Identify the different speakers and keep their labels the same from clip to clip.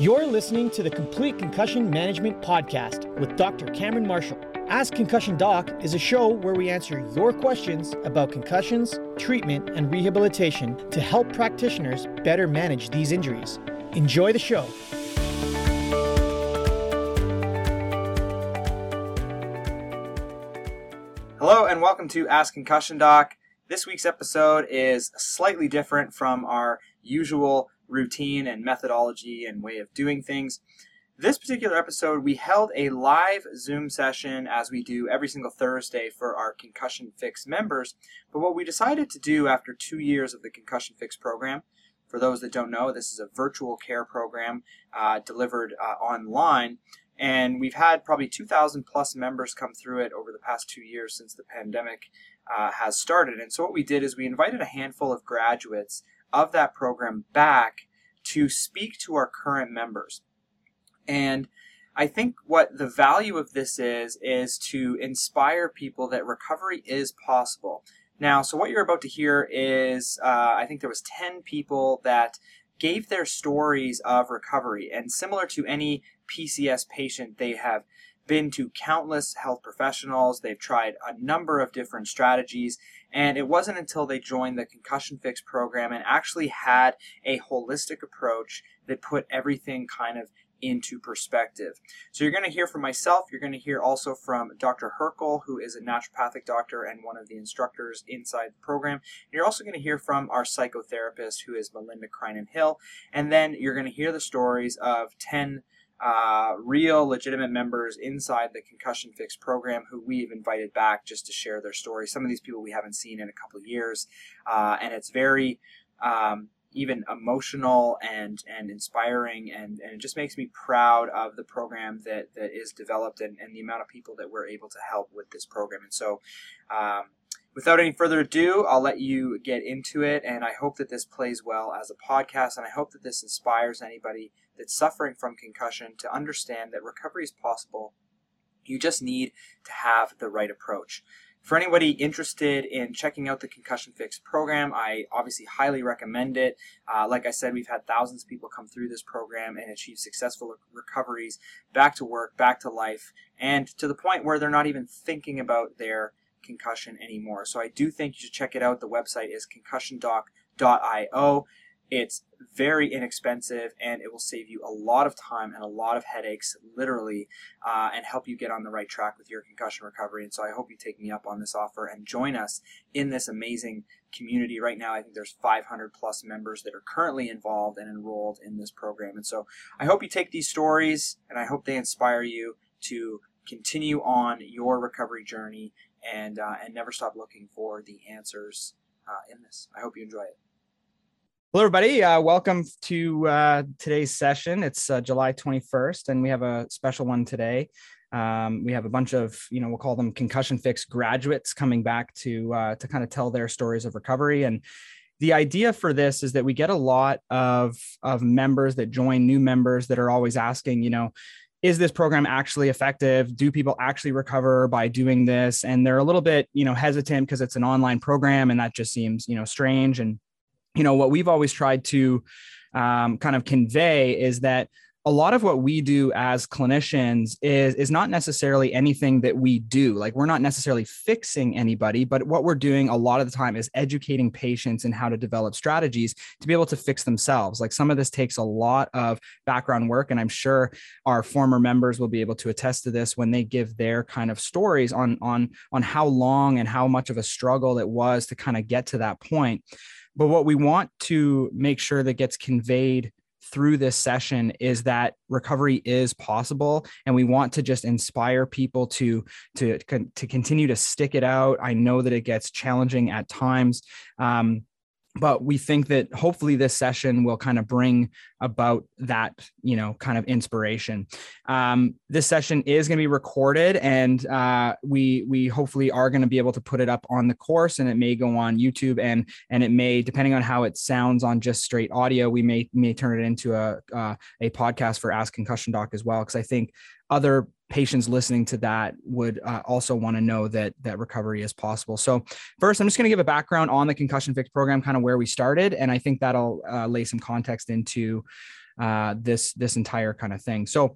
Speaker 1: You're listening to the Complete Concussion Management Podcast with Dr. Cameron Marshall. Ask Concussion Doc is a show where we answer your questions about concussions, treatment, and rehabilitation to help practitioners better manage these injuries. Enjoy the show.
Speaker 2: Hello, and welcome to Ask Concussion Doc. This week's episode is slightly different from our usual routine and methodology and way of doing things. This particular episode, we held a live Zoom session as we do every single Thursday for our Concussion Fix members. But what we decided to do after two years of the Concussion Fix program, for those that don't know, this is a virtual care program uh, delivered uh, online. And we've had probably 2,000 plus members come through it over the past two years since the pandemic uh, has started. And so, what we did is we invited a handful of graduates of that program back to speak to our current members. And I think what the value of this is, is to inspire people that recovery is possible. Now, so what you're about to hear is, uh, I think there was 10 people that gave their stories of recovery. And similar to any PCS patient, they have been to countless health professionals. They've tried a number of different strategies. And it wasn't until they joined the Concussion Fix program and actually had a holistic approach that put everything kind of into perspective. So you're going to hear from myself. You're going to hear also from Dr. Hrkal, who is a naturopathic doctor and one of the instructors inside the program. You're also going to hear from our psychotherapist, who is Melinda Crinan Hill. And then you're going to hear the stories of 10 uh, real legitimate members inside the concussion fix program who we've invited back just to share their story some of these people we haven't seen in a couple of years uh, and it's very um, even emotional and and inspiring and, and it just makes me proud of the program that that is developed and, and the amount of people that we're able to help with this program and so um, without any further ado, I'll let you get into it. And I hope that this plays well as a podcast. And I hope that this inspires anybody that's suffering from concussion to understand that recovery is possible. You just need to have the right approach. For anybody interested in checking out the Concussion Fix program, I obviously highly recommend it. Uh, like I said, we've had thousands of people come through this program and achieve successful recoveries back to work, back to life, and to the point where they're not even thinking about their concussion anymore. So I do think you should check it out. The website is concussiondoc.io. It's very inexpensive and it will save you a lot of time and a lot of headaches, literally, uh, and help you get on the right track with your concussion recovery. And so I hope you take me up on this offer and join us in this amazing community. Right now, I think there's 500 plus members that are currently involved and enrolled in this program. And so I hope you take these stories and I hope they inspire you to continue on your recovery journey and uh, and never stop looking for the answers uh, in this. I hope you enjoy it.
Speaker 3: Hello, everybody. Uh, welcome to uh, today's session. It's uh, July 21st, and we have a special one today. Um, we have a bunch of, you know, we'll call them concussion fix graduates coming back to uh, to kind of tell their stories of recovery. And the idea for this is that we get a lot of of members that join, new members that are always asking, you know, is this program actually effective do people actually recover by doing this and they're a little bit you know hesitant because it's an online program and that just seems you know strange and you know what we've always tried to um, kind of convey is that a lot of what we do as clinicians is is not necessarily anything that we do. Like we're not necessarily fixing anybody but what we're doing a lot of the time is educating patients in how to develop strategies to be able to fix themselves. Like some of this takes a lot of background work and i'm sure our former members will be able to attest to this when they give their kind of stories on on on how long and how much of a struggle it was to kind of get to that point but what we want to make sure that gets conveyed through this session is that recovery is possible and we want to just inspire people to to to continue to stick it out. I know that it gets challenging at times. Um, but we think that hopefully this session will kind of bring about that you know kind of inspiration. Um, this session is going to be recorded and uh, we we hopefully are going to be able to put it up on the course and it may go on youtube and and it may depending on how it sounds on just straight audio we may may turn it into a uh, a podcast for ask concussion doc as well. Because i think
Speaker 2: other patients listening to that would uh, also want to know that that recovery is possible. So first, I'm just going to give a background on the concussion fix program, kind of where we started, and I think that'll uh, lay some context into uh, this this entire kind of thing. So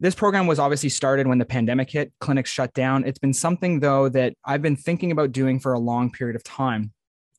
Speaker 2: this program was obviously started when the pandemic hit, clinics shut down. It's been something though that I've been thinking about doing for a long period of time.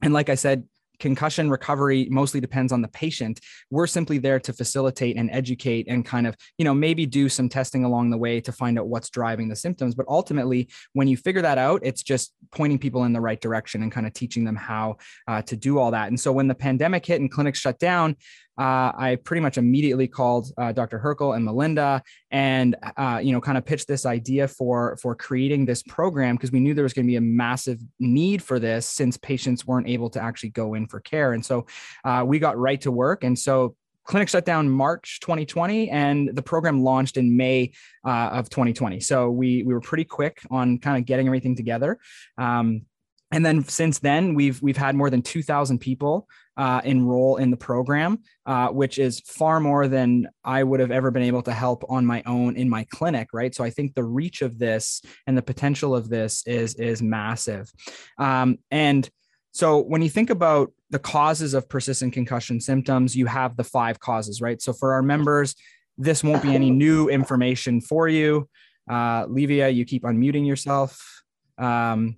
Speaker 2: And like I said, concussion recovery mostly depends on the patient. We're simply there to facilitate and educate and kind of, you know, maybe do some testing along the way to find out what's driving the symptoms. But ultimately, when you figure that out, it's just pointing people in the right direction and kind of teaching them how uh, to do all that. And so when the pandemic hit and clinics shut down, uh, I pretty much immediately called uh, Dr. Hrkal and Melinda, and uh, you know, kind of pitched this idea for for creating this program because we knew there was going to be a massive need for this since patients weren't able to actually go in for care, and so uh, we got right to work. And so clinic shut down March 2020, and the program launched in May uh, of 2020. So we we were pretty quick on kind of getting everything together. Um, and then since then, we've we've had more than 2,000 people uh, enroll in the program, uh, which is far more than I would have ever been able to help on my own in my clinic, right? So I think the reach of this and the potential of this is is massive. Um, and so when you think about the causes of persistent concussion symptoms, you have the five causes, right? So for our members, this won't be any new information for you. Uh, Livia, you keep unmuting yourself. Um,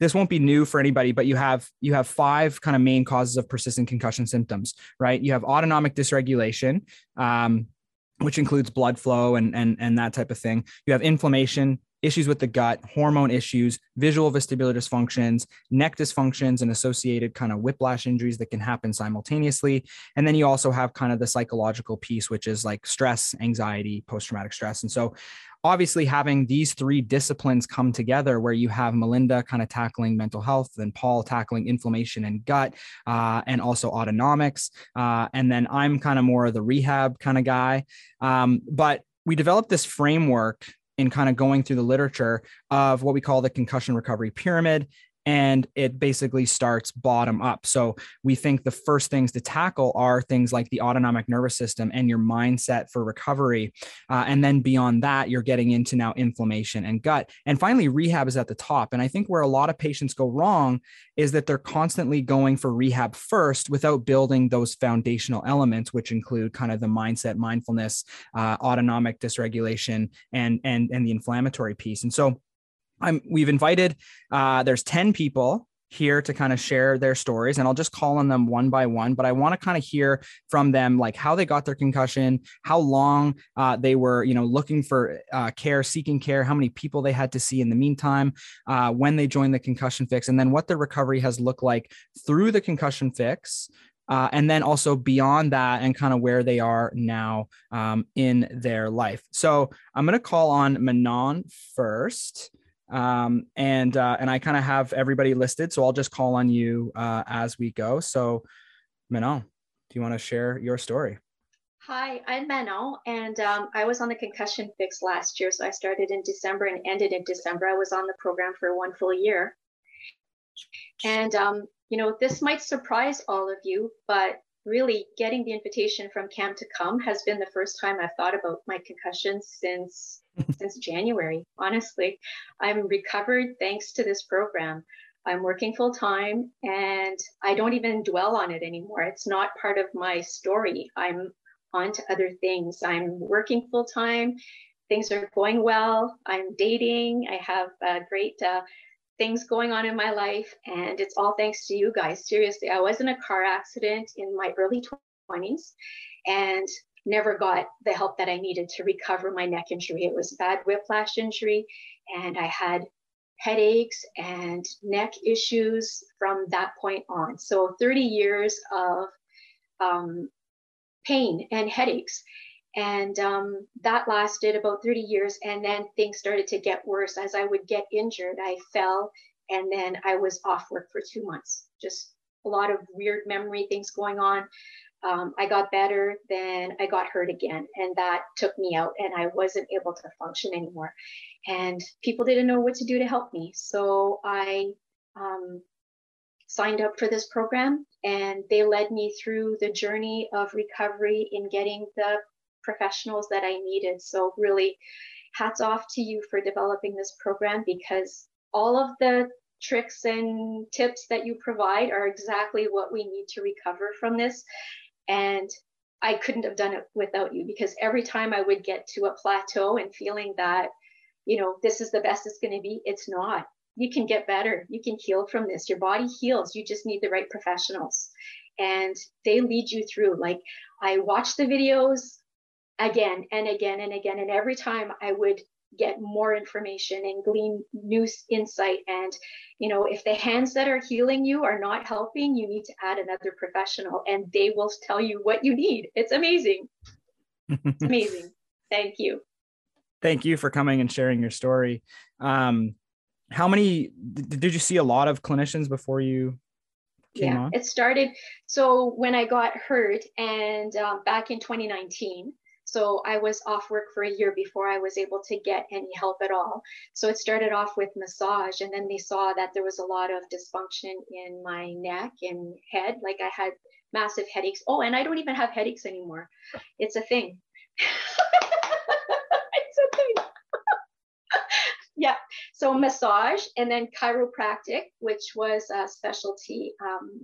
Speaker 2: this won't be new for anybody but you have you have five kind of main causes of persistent concussion symptoms right? You have autonomic dysregulation um, which includes blood flow and and and that type of thing. You have inflammation issues with the gut hormone issues visual vestibular dysfunctions neck dysfunctions and associated kind of whiplash injuries that can happen simultaneously. And then you also have kind of the psychological piece which is like stress anxiety post traumatic stress. And so obviously having these three disciplines come together where you have melinda kind of tackling mental health then paul tackling inflammation and gut uh, and also autonomics uh, and then i'm kind of more of the rehab kind of guy. Um, but we developed this framework in kind of going through the literature of what we call the concussion recovery pyramid and it basically starts bottom up. So we think the first things to tackle are things like the autonomic nervous system and your mindset for recovery. Uh, and then beyond that, you're getting into now inflammation and gut. And finally, rehab is at the top. And I think where a lot of patients go wrong is that they're constantly going for rehab first without building those foundational elements, which include kind of the mindset, mindfulness, uh, autonomic dysregulation, and and and the inflammatory piece. And so I'm, we've invited, uh, there's 10 people here to kind of share their stories and I'll just call on them one by one. But I want to kind of hear from them, like how they got their concussion, how long uh, they were, you know, looking for uh, care, seeking care, how many people they had to see in the meantime, uh, when they joined the concussion fix, and then what their recovery has looked like through the concussion fix. Uh, and then also beyond that, and kind of where they are now um, in their life. So I'm going to call on Manon first um, and uh, and I kind of have everybody listed, so I'll just call on you uh, as we go. So, Manon, do you want to share your story?
Speaker 4: Hi, I'm Manon, and um, I was on the concussion fix last year. So I started in December and ended in December. I was on the program for one full year, and um, you know this might surprise all of you, but really getting the invitation from CAM to come has been the first time I've thought about my concussion since since January. Honestly, I'm recovered thanks to this program. I'm working full time and I don't even dwell on it anymore. It's not part of my story. I'm on to other things. I'm working full time. Things are going well. I'm dating. I have uh, great uh, things going on in my life. And it's all thanks to you guys. Seriously, I was in a car accident in my early 20s. And never got the help that I needed to recover my neck injury. It was bad whiplash injury, and I had headaches and neck issues from that point on. So 30 years of um, pain and headaches. And um, that lasted about 30 years. And then things started to get worse. As I would get injured, I fell and then I was off work for two months. Just a lot of weird memory things going on um, I got better, then I got hurt again, and that took me out, and I wasn't able to function anymore. And people didn't know what to do to help me, so I um, signed up for this program, and they led me through the journey of recovery in getting the professionals that I needed. So really, hats off to you for developing this program because all of the tricks and tips that you provide are exactly what we need to recover from this. And I couldn't have done it without you because every time I would get to a plateau and feeling that, you know, this is the best it's going to be, it's not. You can get better. You can heal from this. Your body heals. You just need the right professionals. And they lead you through. Like I watch the videos again and again and again. And every time I would get more information and glean new insight. And you know if the hands that are healing you are not helping you need to add another professional and they will tell you what you need. It's amazing. It's amazing. Thank you.
Speaker 2: Thank you for coming and sharing your story. Um how many did you see a lot of clinicians before you
Speaker 4: yeah on? it started so when i got hurt and um, back in 2019 so I was off work for a year before I was able to get any help at all. So it started off with massage, and then they saw that there was a lot of dysfunction in my neck and head. Like I had massive headaches. Oh, and I don't even have headaches anymore. It's a thing. it's a thing. yeah. So massage and then chiropractic, which was a specialty um,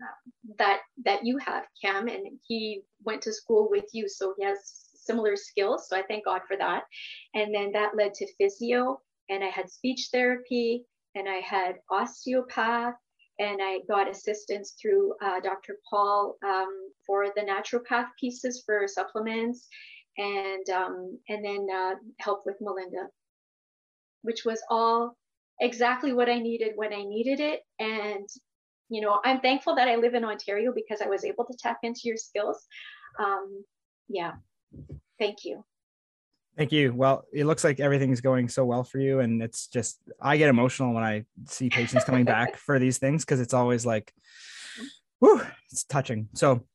Speaker 4: that that you have, Cam, and he went to school with you, so he has similar skills. So I thank God for that. And then that led to physio, and I had speech therapy, and I had osteopath, and I got assistance through uh, Dr. Paul um, for the naturopath pieces for supplements, and um, and then uh, help with Melinda, which was all exactly what I needed when I needed it. And you know, I'm thankful that I live in Ontario because I was able to tap into your skills. Um, yeah, Thank you.
Speaker 2: Thank you. Well, it looks like everything's going so well for you. And it's just, I get emotional when I see patients coming back for these things because it's always like, whew, it's touching. So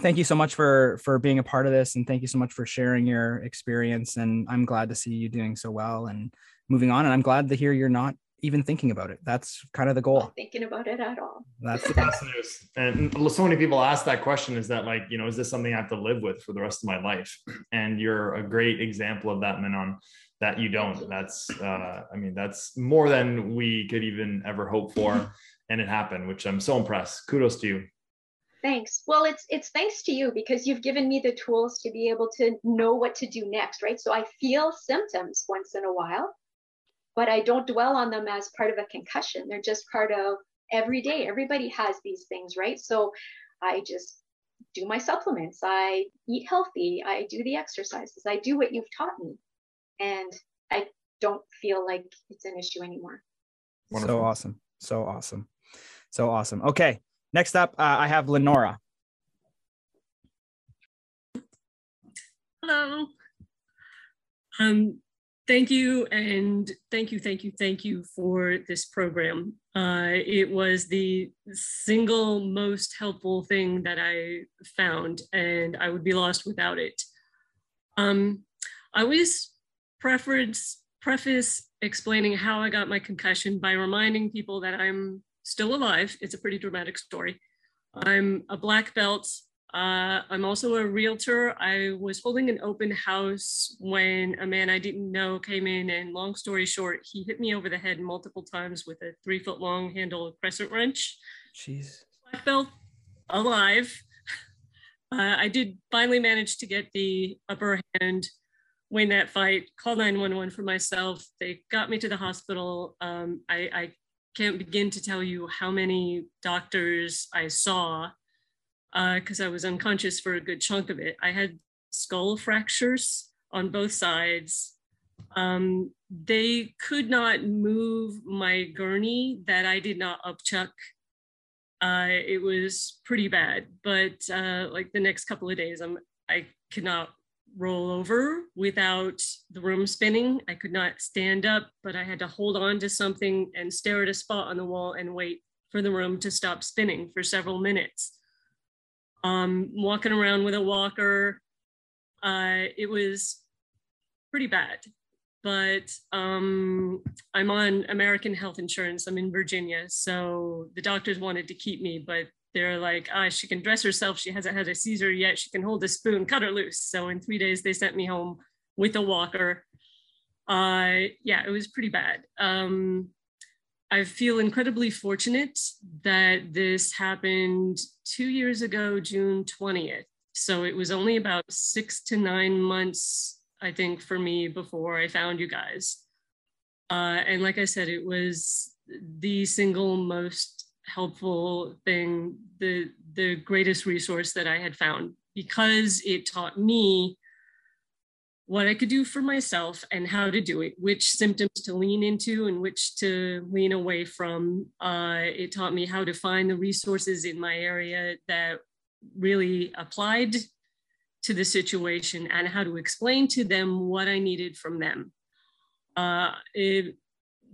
Speaker 2: thank you so much for for being a part of this and thank you so much for sharing your experience and i'm glad to see you doing so well and moving on and i'm glad to hear you're not even thinking about it. That's kind of the goal.
Speaker 4: Not thinking about it at all.
Speaker 2: That's the
Speaker 5: best news. And so many people ask that question is that like, you know, is this something I have to live with for the rest of my life? And you're a great example of that, Manon, that you don't. That's, uh, I mean, that's more than we could even ever hope for. and it happened, which I'm so impressed. Kudos to you.
Speaker 4: Thanks. Well, it's it's thanks to you because you've given me the tools to be able to know what to do next, right? So I feel symptoms once in a while but I don't dwell on them as part of a concussion. They're just part of every day. Everybody has these things, right? So I just do my supplements. I eat healthy. I do the exercises. I do what you've taught me. And I don't feel like it's an issue anymore.
Speaker 2: Wonderful. So awesome. So awesome. So awesome. Okay. Next up, uh, I have Lenora.
Speaker 6: Hello. Um, Thank you, and thank you, thank you, thank you for this program. Uh, it was the single most helpful thing that I found, and I would be lost without it. Um, I always preference, preface explaining how I got my concussion by reminding people that I'm still alive. It's a pretty dramatic story. I'm a black belt uh, I'm also a realtor. I was holding an open house when a man I didn't know came in, and long story short, he hit me over the head multiple times with a three foot long handle crescent wrench.
Speaker 2: Jeez.
Speaker 6: Black belt, alive. Uh, I did finally manage to get the upper hand, win that fight, call 911 for myself. They got me to the hospital. Um, I, I can't begin to tell you how many doctors I saw because uh, I was unconscious for a good chunk of it. I had skull fractures on both sides. Um, they could not move my gurney that I did not upchuck. Uh, it was pretty bad, but uh, like the next couple of days, I'm I could not roll over without the room spinning. I could not stand up, but I had to hold on to something and stare at a spot on the wall and wait for the room to stop spinning for several minutes um, walking around with a walker. Uh, it was pretty bad, but um, I'm on American health insurance. I'm in Virginia. So the doctors wanted to keep me, but they're like, ah, she can dress herself. She hasn't had a Caesar yet. She can hold a spoon, cut her loose. So in three days, they sent me home with a walker. Uh, yeah, it was pretty bad. Um, I feel incredibly fortunate that this happened two years ago, June 20th. So it was only about six to nine months, I think, for me before I found you guys. Uh, and like I said, it was the single most helpful thing, the, the greatest resource that I had found because it taught me what I could do for myself and how to do it, which symptoms to lean into and which to lean away from. Uh, it taught me how to find the resources in my area that really applied to the situation and how to explain to them what I needed from them. Uh, it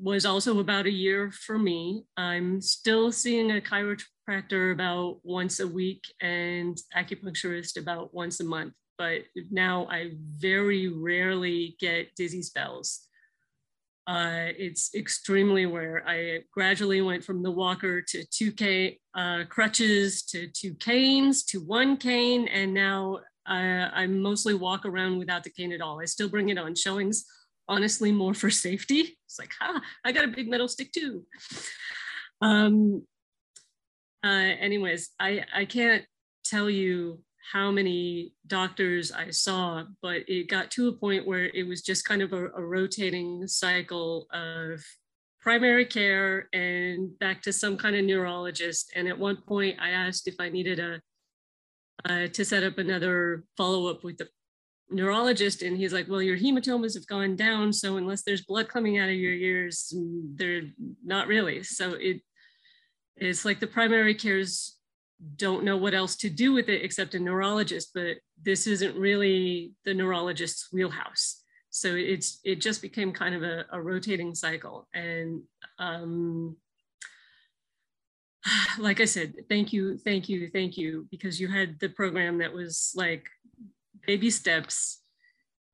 Speaker 6: was also about a year for me. I'm still seeing a chiropractor about once a week and acupuncturist about once a month but now I very rarely get dizzy spells. Uh, it's extremely rare. I gradually went from the walker to two K uh, crutches to two canes to one cane, and now uh, I mostly walk around without the cane at all. I still bring it on showings, honestly, more for safety. It's like, ha, I got a big metal stick too. Um, uh, anyways, I I can't tell you how many doctors I saw, but it got to a point where it was just kind of a, a rotating cycle of primary care and back to some kind of neurologist. And at one point, I asked if I needed a uh, to set up another follow up with the neurologist, and he's like, "Well, your hematomas have gone down, so unless there's blood coming out of your ears, they're not really." So it it's like the primary care's don't know what else to do with it except a neurologist, but this isn't really the neurologist's wheelhouse. So it's it just became kind of a, a rotating cycle. And um, like I said, thank you, thank you, thank you, because you had the program that was like baby steps.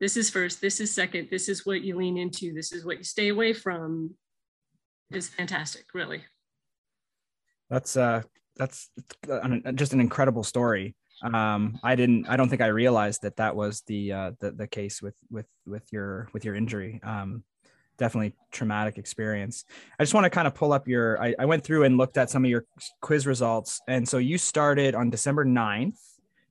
Speaker 6: This is first, this is second, this is what you lean into, this is what you stay away from. Is fantastic, really.
Speaker 2: That's uh that's just an incredible story. Um, I didn't, I don't think I realized that that was the, uh, the, the case with, with, with your, with your injury. Um, definitely traumatic experience. I just want to kind of pull up your, I, I went through and looked at some of your quiz results. And so you started on December 9th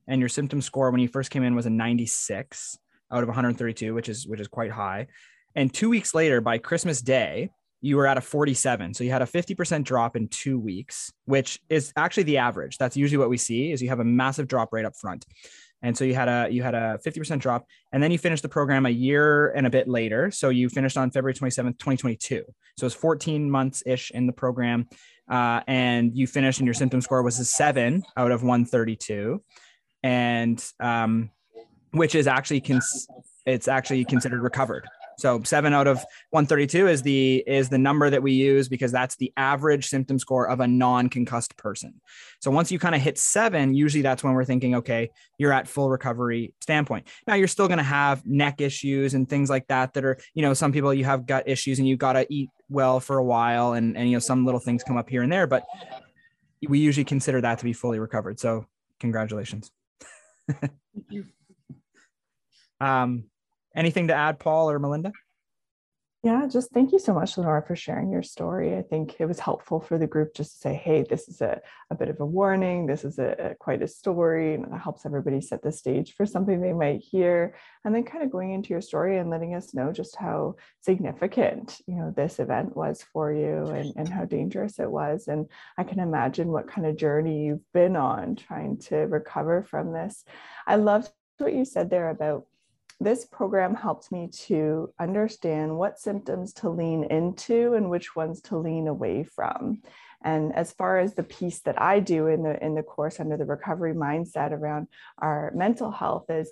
Speaker 2: and your symptom score when you first came in was a 96 out of 132, which is, which is quite high. And two weeks later by Christmas day, you were at a 47 so you had a 50% drop in two weeks which is actually the average. That's usually what we see is you have a massive drop right up front. And so you had a you had a 50% drop and then you finished the program a year and a bit later. So you finished on february 27th 2022 so it's 14 months ish in the program uh, and you finished and your symptom score was a 7 out of 132 and um, which is actually cons- it's actually considered recovered so seven out of 132 is the is the number that we use because that's the average symptom score of a non-concussed person. So once you kind of hit seven, usually that's when we're thinking, okay, you're at full recovery standpoint. Now you're still going to have neck issues and things like that that are, you know, some people you have gut issues and you've got to eat well for a while and and you know some little things come up here and there, but we usually consider that to be fully recovered. So congratulations. Thank you. um Anything to add, Paul or Melinda?
Speaker 7: Yeah, just thank you so much, Lenora, for sharing your story. I think it was helpful for the group just to say, hey, this is a, a bit of a warning. This is a, a quite a story, and that helps everybody set the stage for something they might hear. And then kind of going into your story and letting us know just how significant, you know, this event was for you and, and how dangerous it was. And I can imagine what kind of journey you've been on trying to recover from this. I loved what you said there about this program helped me to understand what symptoms to lean into and which ones to lean away from. And as far as the piece that I do in the in the course under the recovery mindset around our mental health is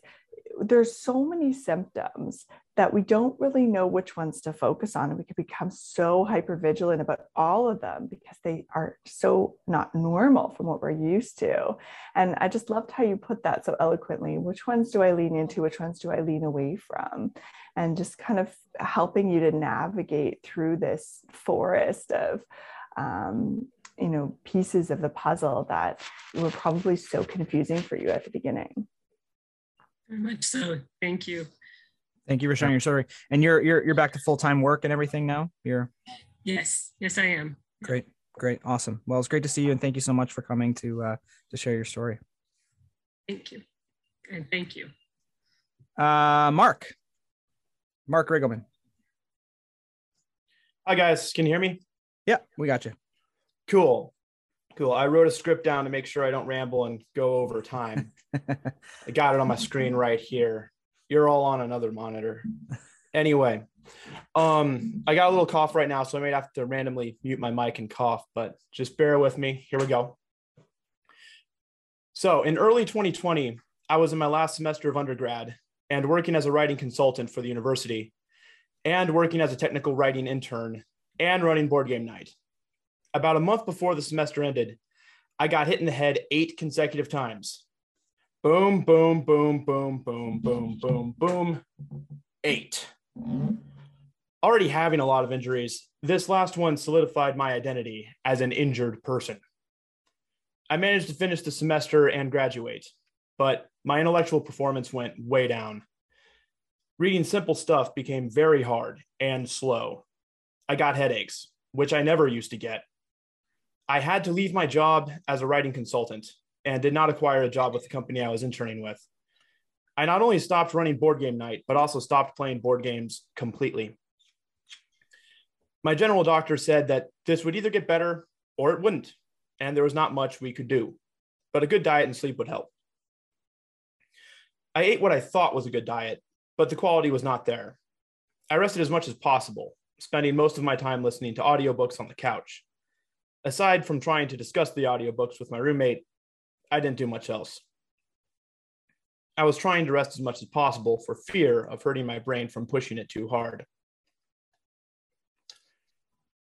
Speaker 7: there's so many symptoms that we don't really know which ones to focus on and we can become so hyper vigilant about all of them because they are so not normal from what we're used to. And i just loved how you put that so eloquently. Which ones do i lean into? Which ones do i lean away from? And just kind of helping you to navigate through this forest of um, you know pieces of the puzzle that were probably so confusing for you at the beginning.
Speaker 6: Very much so. Thank you.
Speaker 2: Thank you for sharing your story. And you're you're you're back to full time work and everything now. You're
Speaker 6: Yes, yes, I am.
Speaker 2: great, great, awesome. Well, it's great to see you, and thank you so much for coming to uh, to share your story.
Speaker 6: Thank you. And thank you.
Speaker 2: Uh, Mark, Mark Riggleman.
Speaker 8: Hi guys, can you hear me?
Speaker 2: Yeah, we got you.
Speaker 8: Cool. Cool. I wrote a script down to make sure I don't ramble and go over time. I got it on my screen right here. You're all on another monitor. Anyway, um, I got a little cough right now, so I may have to randomly mute my mic and cough, but just bear with me. Here we go. So, in early 2020, I was in my last semester of undergrad and working as a writing consultant for the university and working as a technical writing intern and running board game night. About a month before the semester ended, I got hit in the head eight consecutive times. Boom, boom, boom, boom, boom, boom, boom, boom. Eight. Already having a lot of injuries, this last one solidified my identity as an injured person. I managed to finish the semester and graduate, but my intellectual performance went way down. Reading simple stuff became very hard and slow. I got headaches, which I never used to get. I had to leave my job as a writing consultant and did not acquire a job with the company I was interning with. I not only stopped running board game night, but also stopped playing board games completely. My general doctor said that this would either get better or it wouldn't, and there was not much we could do, but a good diet and sleep would help. I ate what I thought was a good diet, but the quality was not there. I rested as much as possible, spending most of my time listening to audiobooks on the couch. Aside from trying to discuss the audiobooks with my roommate, I didn't do much else. I was trying to rest as much as possible for fear of hurting my brain from pushing it too hard.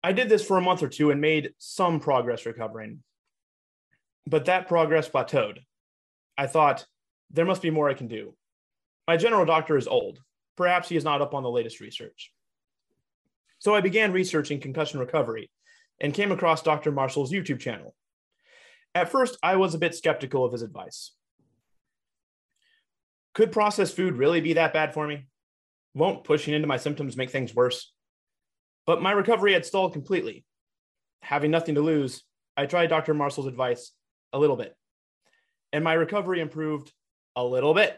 Speaker 8: I did this for a month or two and made some progress recovering, but that progress plateaued. I thought, there must be more I can do. My general doctor is old. Perhaps he is not up on the latest research. So I began researching concussion recovery and came across Dr. Marshall's YouTube channel. At first, I was a bit skeptical of his advice. Could processed food really be that bad for me? Won't pushing into my symptoms make things worse? But my recovery had stalled completely. Having nothing to lose, I tried Dr. Marshall's advice a little bit, and my recovery improved a little bit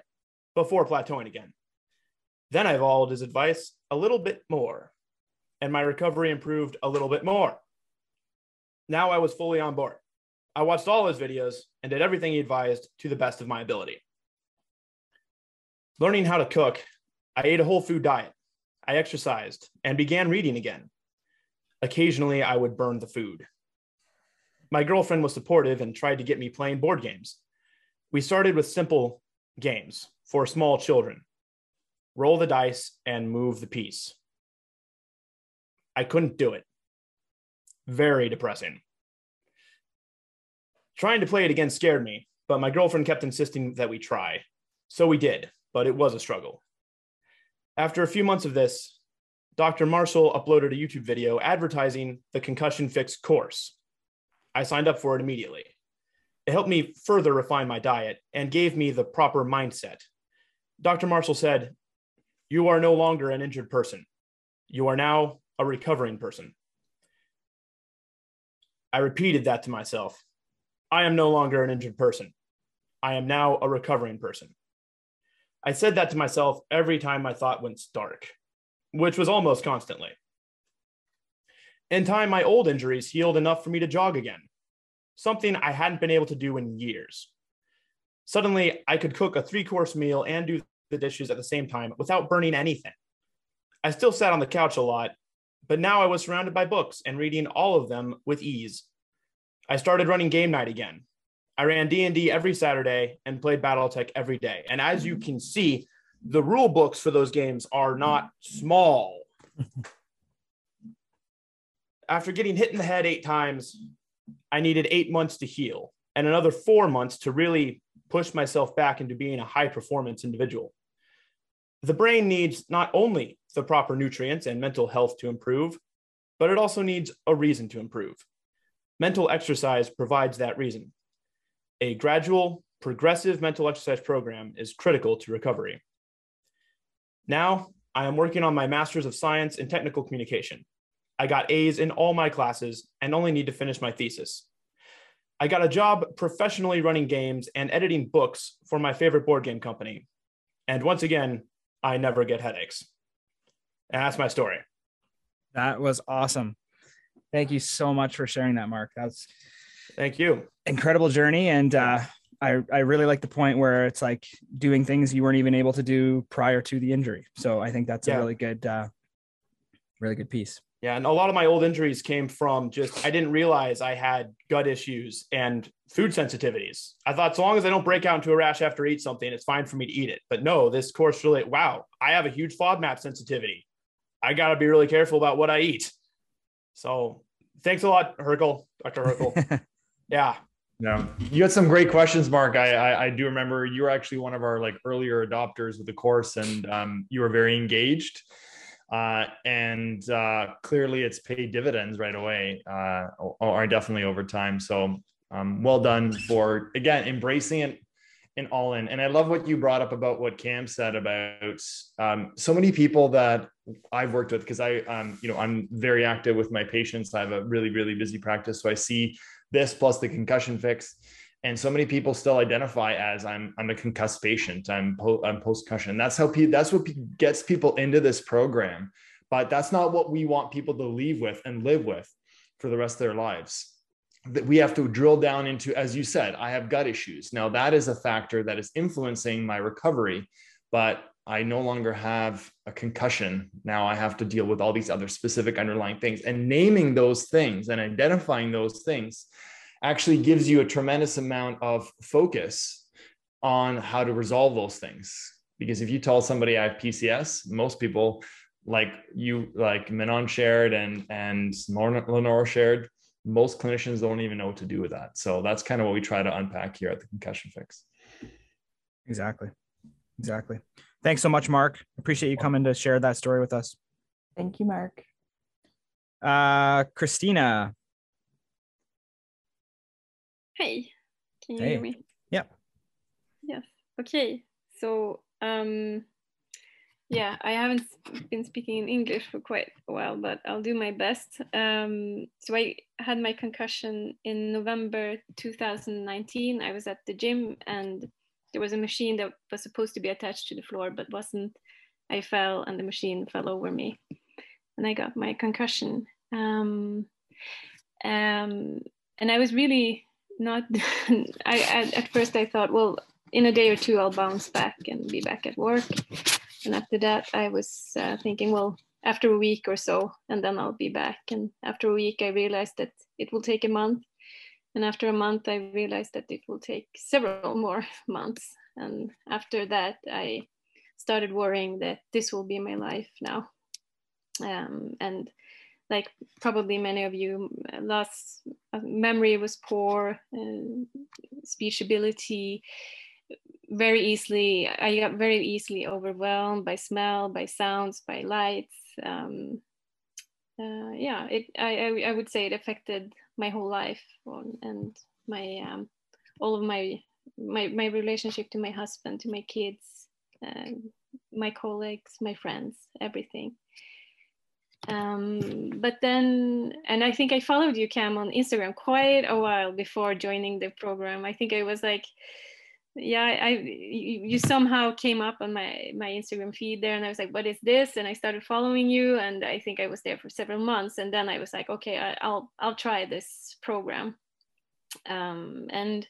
Speaker 8: before plateauing again. Then I followed his advice a little bit more, and my recovery improved a little bit more. Now I was fully on board. I watched all his videos and did everything he advised to the best of my ability. Learning how to cook, I ate a whole food diet. I exercised and began reading again. Occasionally, I would burn the food. My girlfriend was supportive and tried to get me playing board games. We started with simple games for small children roll the dice and move the piece. I couldn't do it. Very depressing. Trying to play it again scared me, but my girlfriend kept insisting that we try. So we did, but it was a struggle. After a few months of this, Dr. Marshall uploaded a YouTube video advertising the Concussion Fix course. I signed up for it immediately. It helped me further refine my diet and gave me the proper mindset. Dr. Marshall said, You are no longer an injured person. You are now a recovering person. I repeated that to myself. I am no longer an injured person. I am now a recovering person. I said that to myself every time my thought went dark, which was almost constantly. In time, my old injuries healed enough for me to jog again, something I hadn't been able to do in years. Suddenly, I could cook a three course meal and do the dishes at the same time without burning anything. I still sat on the couch a lot, but now I was surrounded by books and reading all of them with ease. I started running game night again. I ran D&D every Saturday and played BattleTech every day. And as you can see, the rule books for those games are not small. After getting hit in the head eight times, I needed eight months to heal and another four months to really push myself back into being a high performance individual. The brain needs not only the proper nutrients and mental health to improve, but it also needs a reason to improve. Mental exercise provides that reason. A gradual, progressive mental exercise program is critical to recovery. Now I am working on my Master's of Science in Technical Communication. I got A's in all my classes and only need to finish my thesis. I got a job professionally running games and editing books for my favorite board game company. And once again, I never get headaches. And that's my story.
Speaker 2: That was awesome. Thank you so much for sharing that, Mark. That's
Speaker 8: thank you.
Speaker 2: Incredible journey. And uh, I, I really like the point where it's like doing things you weren't even able to do prior to the injury. So I think that's yeah. a really good, uh, really good piece.
Speaker 8: Yeah, and a lot of my old injuries came from just I didn't realize I had gut issues and food sensitivities. I thought so long as I don't break out into a rash after I eat something, it's fine for me to eat it. But no, this course really wow, I have a huge FODMAP sensitivity. I got to be really careful about what I eat. So thanks a lot, Hrkal, Dr. Hrkal. yeah.
Speaker 5: Yeah, you had some great questions, Mark. I, I, I do remember you were actually one of our like earlier adopters with the course, and um, you were very engaged. Uh, and uh, clearly, it's paid dividends right away, uh, or definitely over time. So, um, well done for again embracing it and all in. And I love what you brought up about what Cam said about um, so many people that I've worked with because I, um, you know, I'm very active with my patients. I have a really, really busy practice, so I see this plus the concussion fix. And so many people still identify as I'm I'm a concussed patient. I'm po- I'm post concussion. That's how people. That's what gets people into this program. But that's not what we want people to leave with and live with for the rest of their lives that we have to drill down into, as you said, I have gut issues. Now, that is a factor that is influencing my recovery, but I no longer have a concussion. Now I have to deal with all these other specific underlying things. And naming those things and identifying those things actually gives you a tremendous amount of focus on how to resolve those things. Because if you tell somebody I have PCS, most people like you, like Manon shared and and Lenora shared, most clinicians don't even know what to do with that. So that's kind of what we try to unpack here at the concussion fix.
Speaker 2: Exactly. Exactly. Thanks so much, Mark. Appreciate you coming to share that story with us.
Speaker 7: Thank you, Mark.
Speaker 2: Uh, Christina.
Speaker 9: Hey, can you
Speaker 2: hey.
Speaker 9: hear me?
Speaker 2: Yeah.
Speaker 9: Yes. Okay. So, um, yeah, I haven't been speaking in English for quite a while, but I'll do my best. Um, so I had my concussion in November 2019. I was at the gym and there was a machine that was supposed to be attached to the floor, but wasn't. I fell and the machine fell over me and I got my concussion. Um, um, and I was really not, I, at, first I thought, well, in a day or two, I'll bounce back and be back at work and after that i was uh, thinking well after a week or so and then i'll be back and after a week i realized that it will take a month and after a month i realized that it will take several more months. And after that i started worrying that this will be my life now. Um, and like probably many of you lost uh, memory was poor uh, speech ability very easily i got very easily overwhelmed by smell by sounds by lights. Um, uh, yeah it I, I, I would say it affected my whole life and my um, all of my my my relationship to my husband to my kids uh, my colleagues my friends everything. Um, but then and i think i followed you cam on instagram quite a while before joining the program. I think i was like yeah i you somehow came up on my my instagram feed there and i was like what is this? And i started following you and i think i was there for several months and then i was like okay I, will i'll try this program. Um, and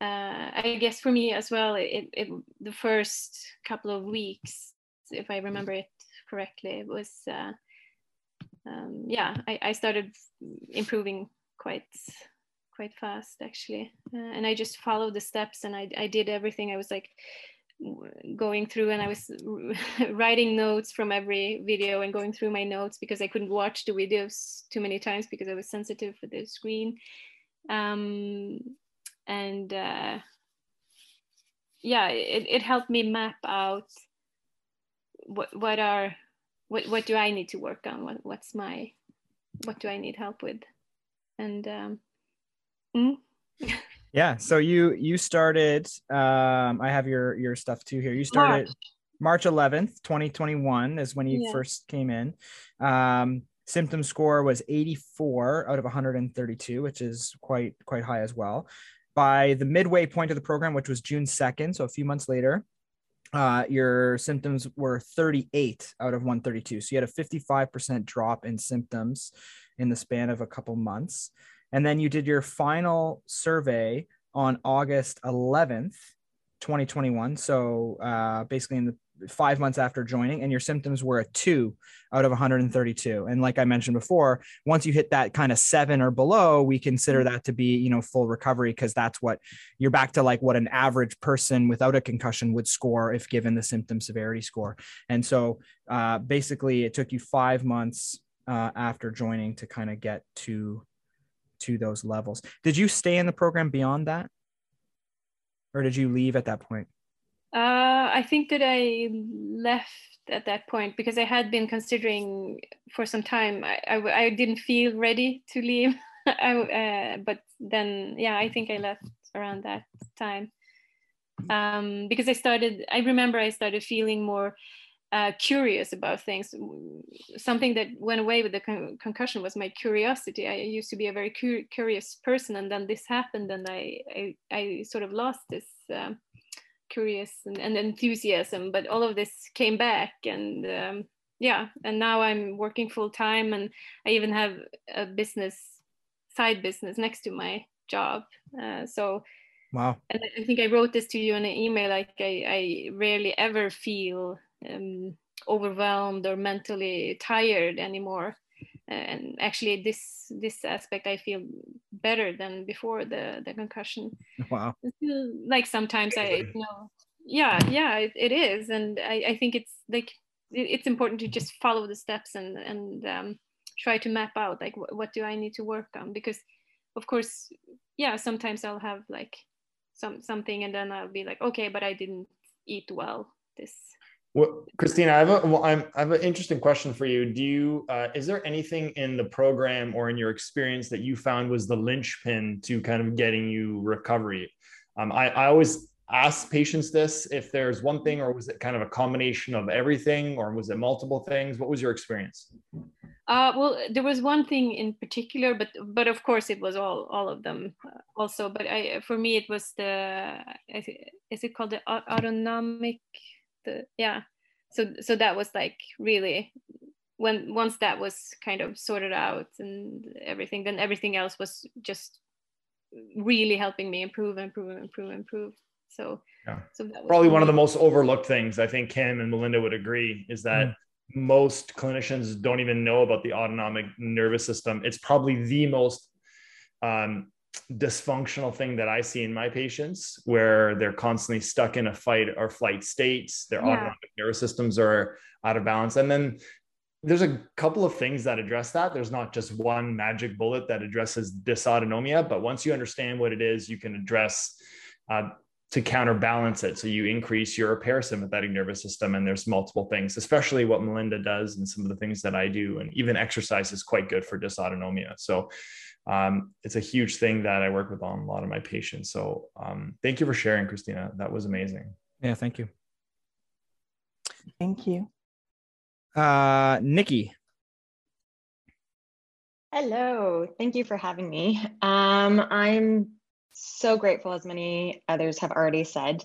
Speaker 9: uh, i guess for me as well it, it the first couple of weeks if i remember it correctly it was uh, um, yeah I, I started improving quite quite fast actually. Uh, and i just followed the steps and I, I did everything. I was like going through and i was writing notes from every video and going through my notes because i couldn't watch the videos too many times because i was sensitive for the screen. Um, and uh, yeah it, it helped me map out what what are what what do i need to work on? What what's my what do i need help with? And um,
Speaker 2: Mm. yeah. So you you started. Um, I have your your stuff too here. You started. March 11th, 2021 is when you
Speaker 9: Yeah.
Speaker 2: first came in. Um, symptom score was 84 out of 132, which is quite quite high as well. By the midway point of the program, which was June 2nd, so a few months later, uh, your symptoms were 38 out of 132. So you had a 55% drop in symptoms in the span of a couple months. And then you did your final survey on August 11th, 2021. So uh, basically, in the five months after joining, and your symptoms were a two out of 132. And like I mentioned before, once you hit that kind of seven or below, we consider that to be, you know, full recovery because that's what you're back to like what an average person without a concussion would score if given the symptom severity score. And so uh, basically, it took you five months uh, after joining to kind of get to to those levels. Did you stay in the program beyond that? Or did you leave at that point?
Speaker 9: Uh, I think that I left at that point because I had been considering for some time. I, I, I didn't feel ready to leave. I, uh, but then, yeah, I think I left around that time um, because I started. I remember I started feeling more uh, curious about things. Something that went away with the con- concussion was my curiosity. I used to be a very cu- curious person, and then this happened, and I I, I sort of lost this. Um, curious and, and, enthusiasm but all of this came back and um, yeah and now i'm working full time and i even have a business side business next to my job uh, so
Speaker 2: wow
Speaker 9: and i think i wrote this to you in an email like i, I rarely ever feel um, overwhelmed or mentally tired anymore. And actually this this aspect i feel better than before the the concussion.
Speaker 2: Wow.
Speaker 9: Like sometimes i you know yeah yeah it, it is. And I, I think it's like it, it's important to just follow the steps and and um, try to map out like wh- what do i need to work on? Because of course yeah sometimes i'll have like some something and then i'll be like okay but i didn't eat well this
Speaker 5: Well, Christina, I have a well, I'm, I have an interesting question for you. Do you uh, is there anything in the program or in your experience that you found was the linchpin to kind of getting you recovery? Um, I, I always ask patients this if there's one thing or was it kind of a combination of everything or was it multiple things? What was your experience?
Speaker 9: Uh, well, there was one thing in particular, but but of course it was all all of them uh, also. But I for me it was the is it, is it called the autonomic the yeah. So so that was like really when once that was kind of sorted out and everything, then everything else was just really helping me improve, improve, improve, improve. So
Speaker 5: Yeah.
Speaker 9: so that was
Speaker 5: Probably one of the most overlooked things. I think Kim and Melinda would agree is that most clinicians don't even know about the autonomic nervous system. It's probably the most um, dysfunctional thing that I see in my patients, where they're constantly stuck in a fight or flight states. Their
Speaker 9: Yeah.
Speaker 5: autonomic nervous systems are out of balance, and then there's a couple of things that address that. There's not just one magic bullet that addresses dysautonomia, but once you understand what it is, you can address uh, to counterbalance it. So you increase your parasympathetic nervous system, and there's multiple things, especially what Melinda does and some of the things that I do, and even exercise is quite good for dysautonomia. So um, it's a huge thing that I work with on a lot of my patients. So um, thank you for sharing, Christina. That was amazing.
Speaker 2: Yeah, thank you.
Speaker 7: Thank you.
Speaker 2: Uh, Nikki.
Speaker 10: Hello, thank you for having me. Um, I'm so grateful, as many others have already said.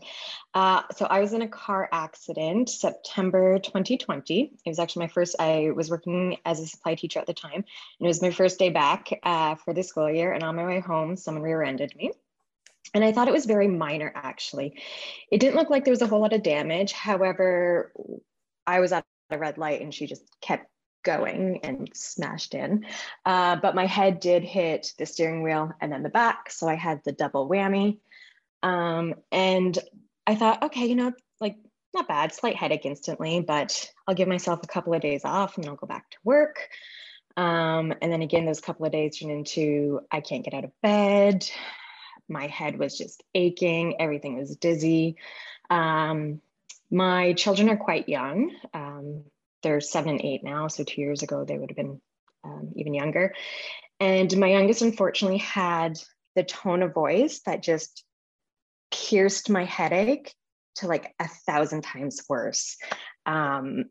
Speaker 10: Uh, so I was in a car accident September 2020. It was actually my first, I was working as a supply teacher at the time, and it was my first day back uh, for the school year. And on my way home, someone rear ended me. And I thought it was very minor, actually. It didn't look like there was a whole lot of damage. However, I was at a red light and she just kept going and smashed in. Uh, but my head did hit the steering wheel and then the back. So I had the double whammy. Um, and I thought, okay, you know, like not bad, slight headache instantly, but I'll give myself a couple of days off and then I'll go back to work. Um, and then again, those couple of days turned into I can't get out of bed. My head was just aching, everything was dizzy. Um, my children are quite young. Um, they're seven and eight now. So two years ago, they would have been um, even younger. And my youngest, unfortunately, had the tone of voice that just pierced my headache to like a thousand times worse. Um,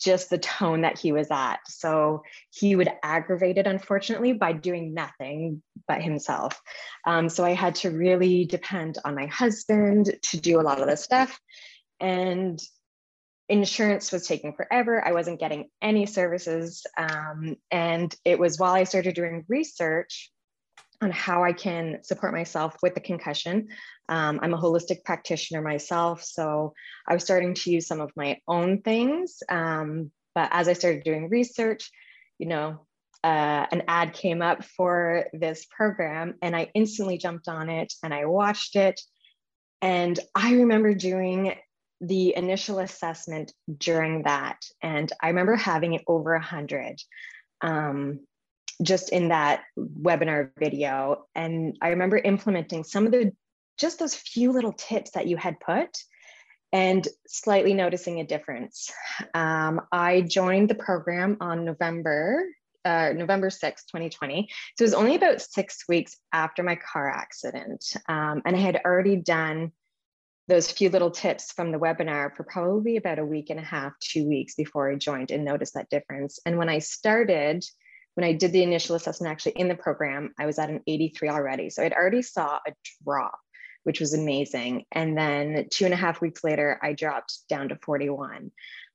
Speaker 10: just the tone that he was at. So he would aggravate it, unfortunately, by doing nothing but himself. Um, so I had to really depend on my husband to do a lot of this stuff. And insurance was taking forever. I wasn't getting any services. Um, and it was while I started doing research on how I can support myself with the concussion. Um, I'm a holistic practitioner myself, so I was starting to use some of my own things. Um, but as I started doing research, you know, uh, an ad came up for this program, and I instantly jumped on it and I watched it. And I remember doing the initial assessment during that, and I remember having it over a hundred. Um, just in that webinar video. And I remember implementing some of the just those few little tips that you had put and slightly noticing a difference. Um, I joined the program on November. Uh, November 6, 2020. So it was only about six weeks after my car accident. Um, and I had already done those few little tips from the webinar for probably about a week and a half, two weeks before I joined and noticed that difference. And when I started, when I did the initial assessment actually in the program, I was at an 83 already. So I'd already saw a drop, which was amazing. And then two and a half weeks later, I dropped down to 41,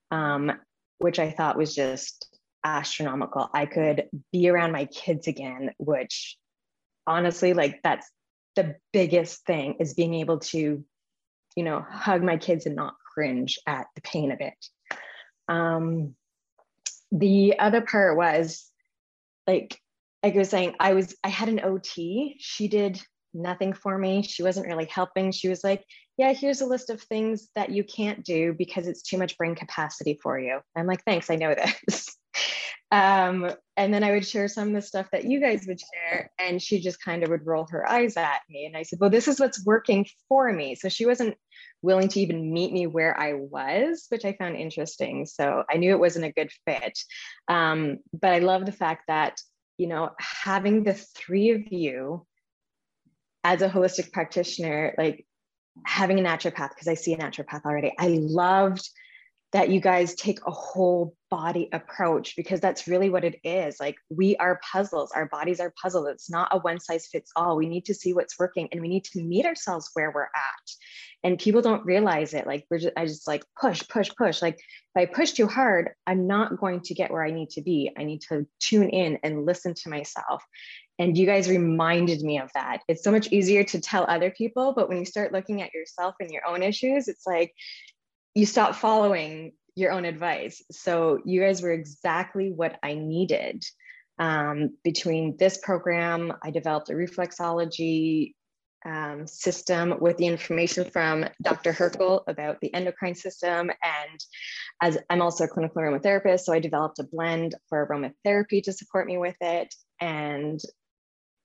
Speaker 10: um, which I thought was just astronomical. I could be around my kids again, which honestly, like that's the biggest thing is being able to, you know, hug my kids and not cringe at the pain of it. Um, the other part was like like I was saying, I was I had an OT. She did nothing for me. She wasn't really helping. She was like, "Yeah, here's a list of things that you can't do because it's too much brain capacity for you." I'm like, "Thanks, I know this." um, and then I would share some of the stuff that you guys would share, and she just kind of would roll her eyes at me. And I said, "Well, this is what's working for me." So she wasn't willing to even meet me where I was, which I found interesting. So I knew it wasn't a good fit. Um, but I love the fact that, you know, having the three of you as a holistic practitioner, like having a naturopath, because I see a naturopath already, I loved that you guys take a whole body approach because that's really what it is. Like we are puzzles, our bodies are puzzles. It's not a one size fits all. We need to see what's working and we need to meet ourselves where we're at. And people don't realize it. Like we're just, I just like push, push, push. Like if I push too hard, I'm not going to get where I need to be. I need to tune in and listen to myself. And you guys reminded me of that. It's so much easier to tell other people, but when you start looking at yourself and your own issues, it's like you stop following your own advice. So you guys were exactly what I needed. Um, between this program, I developed a reflexology um, system with the information from Dr. Hrkal about the endocrine system. And as I'm also a clinical aromatherapist, so I developed a blend for aromatherapy to support me with it. And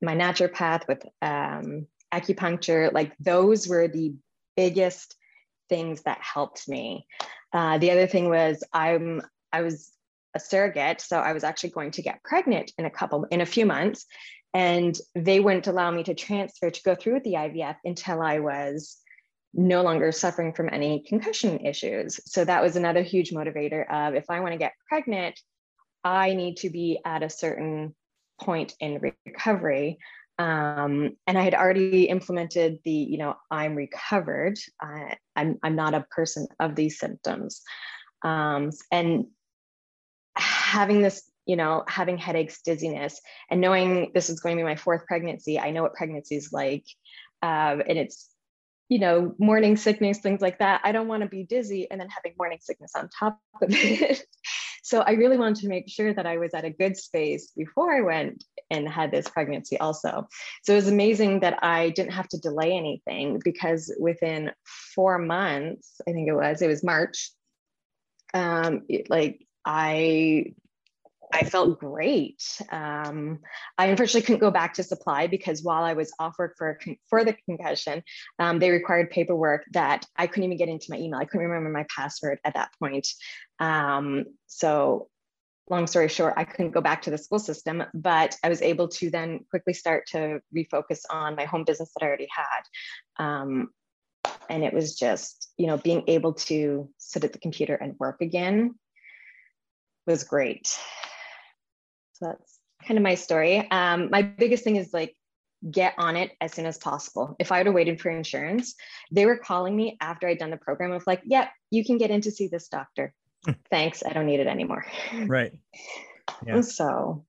Speaker 10: my naturopath with um, acupuncture, like those were the biggest things that helped me. Uh, the other thing was I'm I was a surrogate, so I was actually going to get pregnant in a couple in a few months, and they wouldn't allow me to transfer to go through with the IVF until I was no longer suffering from any concussion issues. So that was another huge motivator of if I want to get pregnant, I need to be at a certain point in recovery um, and I had already implemented the, you know, I'm recovered. I, I'm, I'm not a person of these symptoms. Um, and having this, you know, having headaches, dizziness, and knowing this is going to be my fourth pregnancy, I know what pregnancy is like. Um, and it's, you know, morning sickness, things like that. I don't want to be dizzy and then having morning sickness on top of it. So I really wanted to make sure that I was at a good space before I went and had this pregnancy also. So it was amazing that I didn't have to delay anything because within four months, I think it was, it was March, um, like I I felt great. Um, I unfortunately couldn't go back to supply because while I was off work for, for the concussion, um, they required paperwork that I couldn't even get into my email. I couldn't remember my password at that point. Um, so long story short, I couldn't go back to the school system, but I was able to then quickly start to refocus on my home business that I already had. Um, and it was just, you know, being able to sit at the computer and work again was great. So that's kind of my story. Um, my biggest thing is like get on it as soon as possible. If I would have waited for insurance, they were calling me after I'd done the program of like, yep, yeah, you can get in to see this doctor. Thanks, I don't need it anymore.
Speaker 2: Right. Yeah.
Speaker 10: So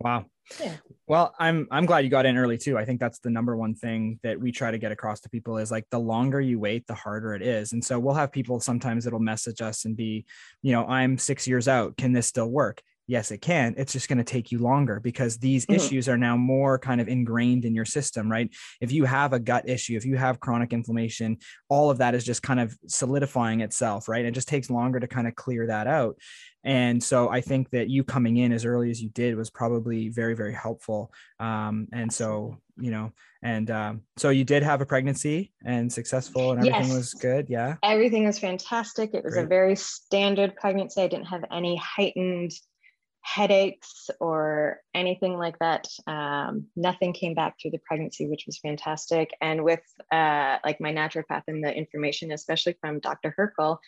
Speaker 2: wow. Yeah. Well, I'm I'm glad you got in early too. I think that's the number one thing that we try to get across to people is like the longer you wait, the harder it is. And so we'll have people sometimes that'll message us and be, you know, I'm 6 years out, can this still work? Yes, it can. It's just going to take you longer because these mm-hmm. issues are now more kind of ingrained in your system, right? If you have a gut issue, if you have chronic inflammation, all of that is just kind of solidifying itself, right? It just takes longer to kind of clear that out. And so I think that you coming in as early as you did was probably very, very helpful. Um, and so, you know, and um, so you did have a pregnancy and successful and everything yes. was good. Yeah.
Speaker 10: Everything was fantastic. It was Great. a very standard pregnancy. I didn't have any heightened headaches or anything like that. Um, nothing came back through the pregnancy, which was fantastic. And with uh, like my naturopath and the information, especially from Dr. Hrkal,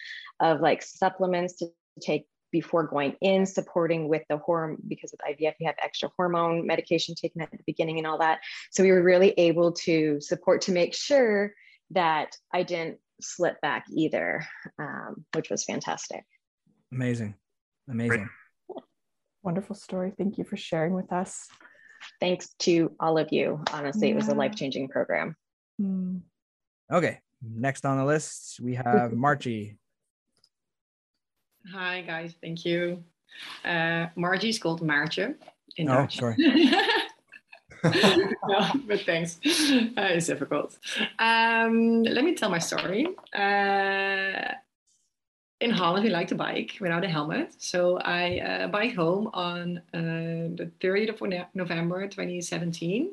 Speaker 10: of like supplements to take before going in, supporting with the hormone, because with IVF, you have extra hormone medication taken at the beginning and all that. So we were really able to support to make sure that I didn't slip back either, um, which was fantastic.
Speaker 2: Amazing. Amazing.
Speaker 7: Wonderful story. Thank you for sharing with us.
Speaker 10: Thanks to all of you. Honestly, yeah. it was a life changing program.
Speaker 2: Mm. Okay. Next on the list, we have Margie.
Speaker 11: Hi, guys. Thank you. Uh, Margie is called Maartje
Speaker 2: in oh, Dutch. sorry.
Speaker 11: no, but thanks. Uh, it's difficult. Um, let me tell my story. Uh, in Holland, we like to bike without a helmet. So I uh, bike home on uh, the 30th of November 2017.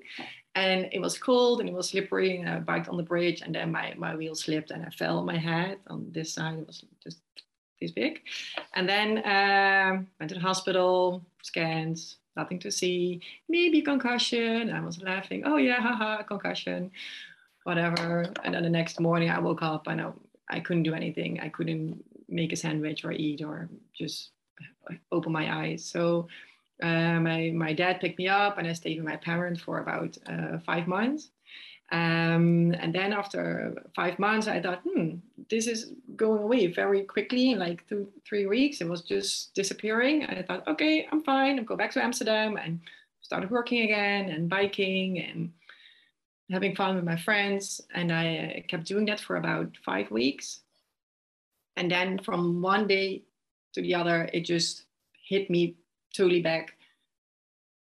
Speaker 11: And it was cold and it was slippery. And I biked on the bridge, and then my, my wheel slipped and I fell on my head. On this side, it was just this big. And then uh, went to the hospital, scans, nothing to see, maybe concussion. I was laughing, oh yeah, haha, concussion, whatever. And then the next morning I woke up and I, I couldn't do anything. I couldn't make a sandwich or eat or just open my eyes. So uh, my, my dad picked me up and I stayed with my parents for about uh, five months. Um, and then after five months, I thought, hmm, this is going away very quickly. Like two, three weeks, it was just disappearing. And I thought, okay, I'm fine. I'll go back to Amsterdam and started working again and biking and having fun with my friends. And I kept doing that for about five weeks. And then from one day to the other, it just hit me totally back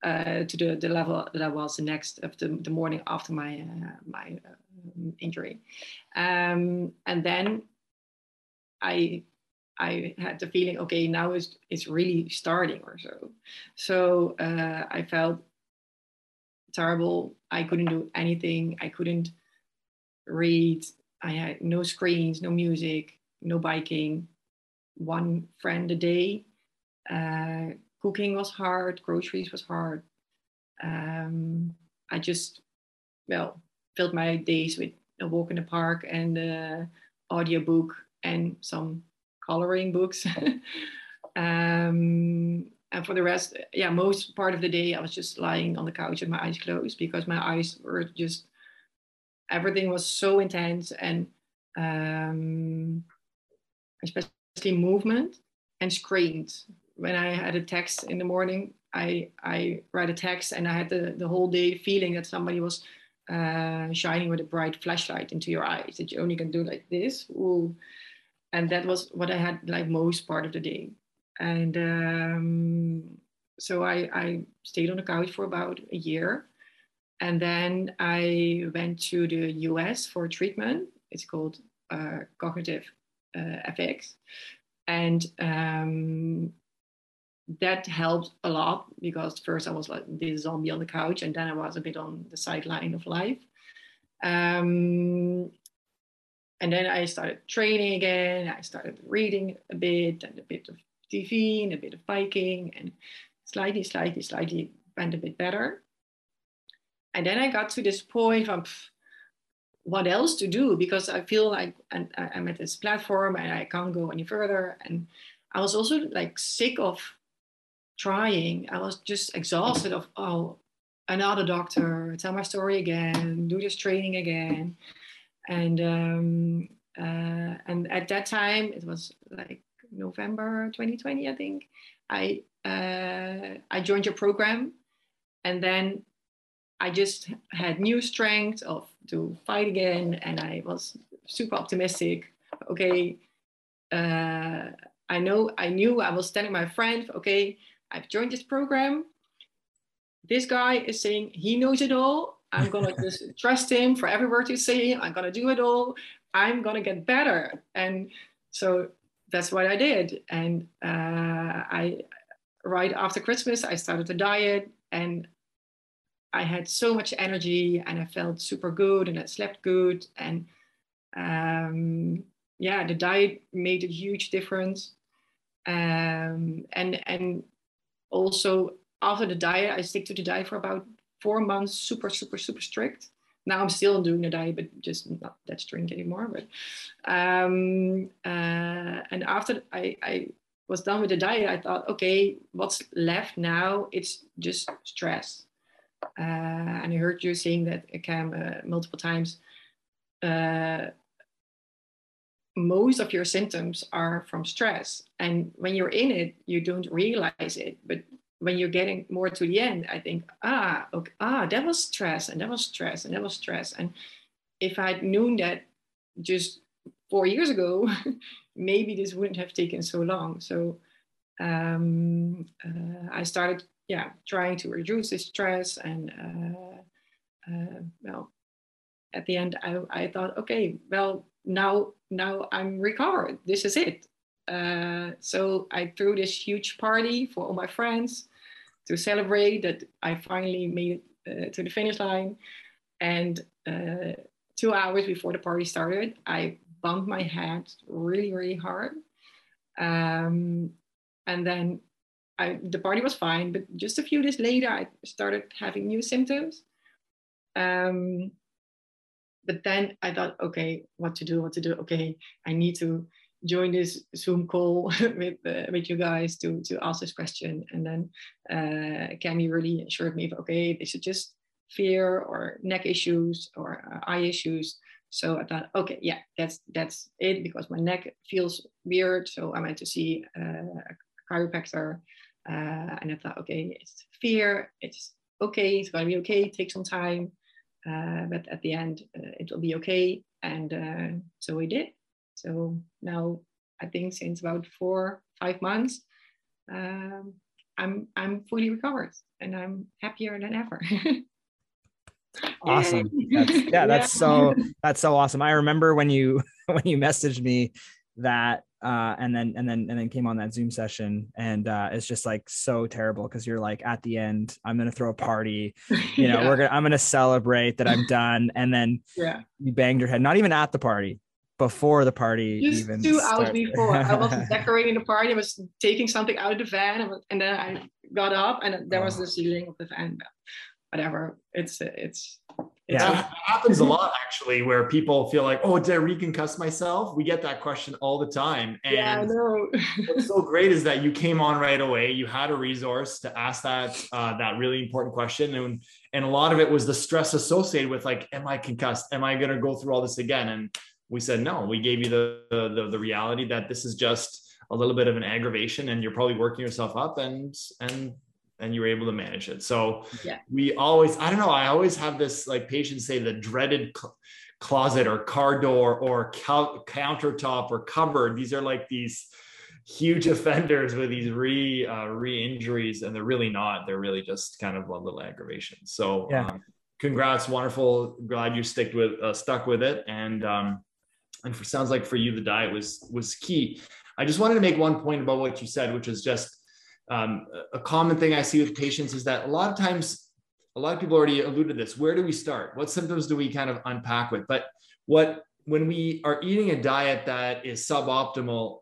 Speaker 11: uh, to the, the level that I was the next of the, the morning after my uh, my uh, injury, um, and then I I had the feeling okay now it's it's really starting or so, so uh, I felt terrible. I couldn't do anything. I couldn't read. I had no screens, no music, no biking. One friend a day. Uh, cooking was hard, groceries was hard. Um, I just, well, filled my days with a walk in the park and the audiobook and some coloring books. um, and for the rest, yeah, most part of the day I was just lying on the couch with my eyes closed because my eyes were just, everything was so intense and um, especially movement and screens when I had a text in the morning, I I write a text and I had the, the whole day feeling that somebody was uh, shining with a bright flashlight into your eyes that you only can do like this. Ooh. And that was what I had like most part of the day. And um, so I, I stayed on the couch for about a year. And then I went to the US for treatment. It's called uh, cognitive FX. And um, that helped a lot because first I was like this zombie on the couch, and then I was a bit on the sideline of life. Um, and then I started training again. I started reading a bit and a bit of TV and a bit of biking, and slightly, slightly, slightly went a bit better. And then I got to this point of what else to do because I feel like and I'm at this platform and I can't go any further. And I was also like sick of trying. I was just exhausted of oh, another doctor, tell my story again, do this training again, and um, uh, and at that time it was like November 2020, I think. I uh, I joined your program, and then I just had new strength of to fight again, and I was super optimistic. Okay, uh, I know I knew I was telling my friend, okay, I've joined this program. This guy is saying he knows it all. I'm gonna just trust him for every word he's saying. I'm gonna do it all. I'm gonna get better, and so that's what I did. And uh, I right after Christmas, I started a diet, and I had so much energy and I felt super good and I slept good. And um, yeah, the diet made a huge difference. Um, and, and also after the diet, I stick to the diet for about four months, super, super, super strict. Now I'm still doing the diet, but just not that strict anymore. But um, uh, and after I, I was done with the diet, I thought, okay, what's left now? It's just stress and I heard you saying that Cam uh, multiple times. Uh, most of your symptoms are from stress, and when you're in it, you don't realize it. But when you're getting more to the end, I think, ah, okay, ah, that was stress, and that was stress, and that was stress. And if I'd known that just four years ago, maybe this wouldn't have taken so long. So um, uh, I started yeah, trying to reduce the stress. And uh, uh, well, at the end, I, I thought, okay, well, now now I'm recovered. This is it. Uh, so I threw this huge party for all my friends to celebrate that I finally made it uh, to the finish line. And uh, two hours before the party started, I bumped my head really, really hard. Um, and then I, the party was fine, but just a few days later, I started having new symptoms. Um, but then I thought, okay, what to do? What to do? Okay, I need to join this Zoom call with uh, with you guys to to ask this question. And then uh, Cami really assured me, okay, this is just fear or neck issues or uh, eye issues. So I thought, okay, yeah, that's that's it because my neck feels weird. So I went to see uh, a chiropractor uh, and I thought, okay, it's fear. It's okay. It's going to be okay. Take some time. Uh, but at the end, uh, it will be okay. And uh, so we did. So now I think since about four, five months, um, I'm I'm fully recovered and I'm happier than ever.
Speaker 2: awesome that's, yeah that's so that's so awesome i remember when you when you messaged me that uh, and then and then and then came on that Zoom session, and uh, it's just like so terrible because you're like at the end, I'm gonna throw a party, you know, yeah. we're gonna I'm gonna celebrate that I'm done, and then
Speaker 11: yeah,
Speaker 2: you banged your head, not even at the party, before the party
Speaker 11: Just
Speaker 2: even
Speaker 11: two started. hours before I was decorating the party, I was taking something out of the van, and then I got up, and there was oh. the ceiling of the van. Whatever, it's it's
Speaker 5: yeah, it happens a lot actually, where people feel like, "Oh, did I reconcuss myself?" We get that question all the time, and
Speaker 11: yeah,
Speaker 5: what's so great is that you came on right away. You had a resource to ask that uh, that really important question, and and a lot of it was the stress associated with like, "Am I concussed? Am I going to go through all this again?" And we said no. We gave you the, the the reality that this is just a little bit of an aggravation, and you're probably working yourself up, and and and you were able to manage it. So
Speaker 11: yeah.
Speaker 5: we always, I don't know, I always have this like patients say the dreaded cl- closet or car door or countertop or cupboard. These are like these huge offenders with these re uh, re injuries, and they're really not. They're really just kind of a little aggravation. So
Speaker 2: yeah.
Speaker 5: um, congrats, wonderful. Glad you stick with uh, stuck with it, and um, and for sounds like for you the diet was was key. I just wanted to make one point about what you said, which is just um, a common thing I see with patients is that a lot of times, a lot of people already alluded to this. Where do we start? What symptoms do we kind of unpack with? But what when we are eating a diet that is suboptimal,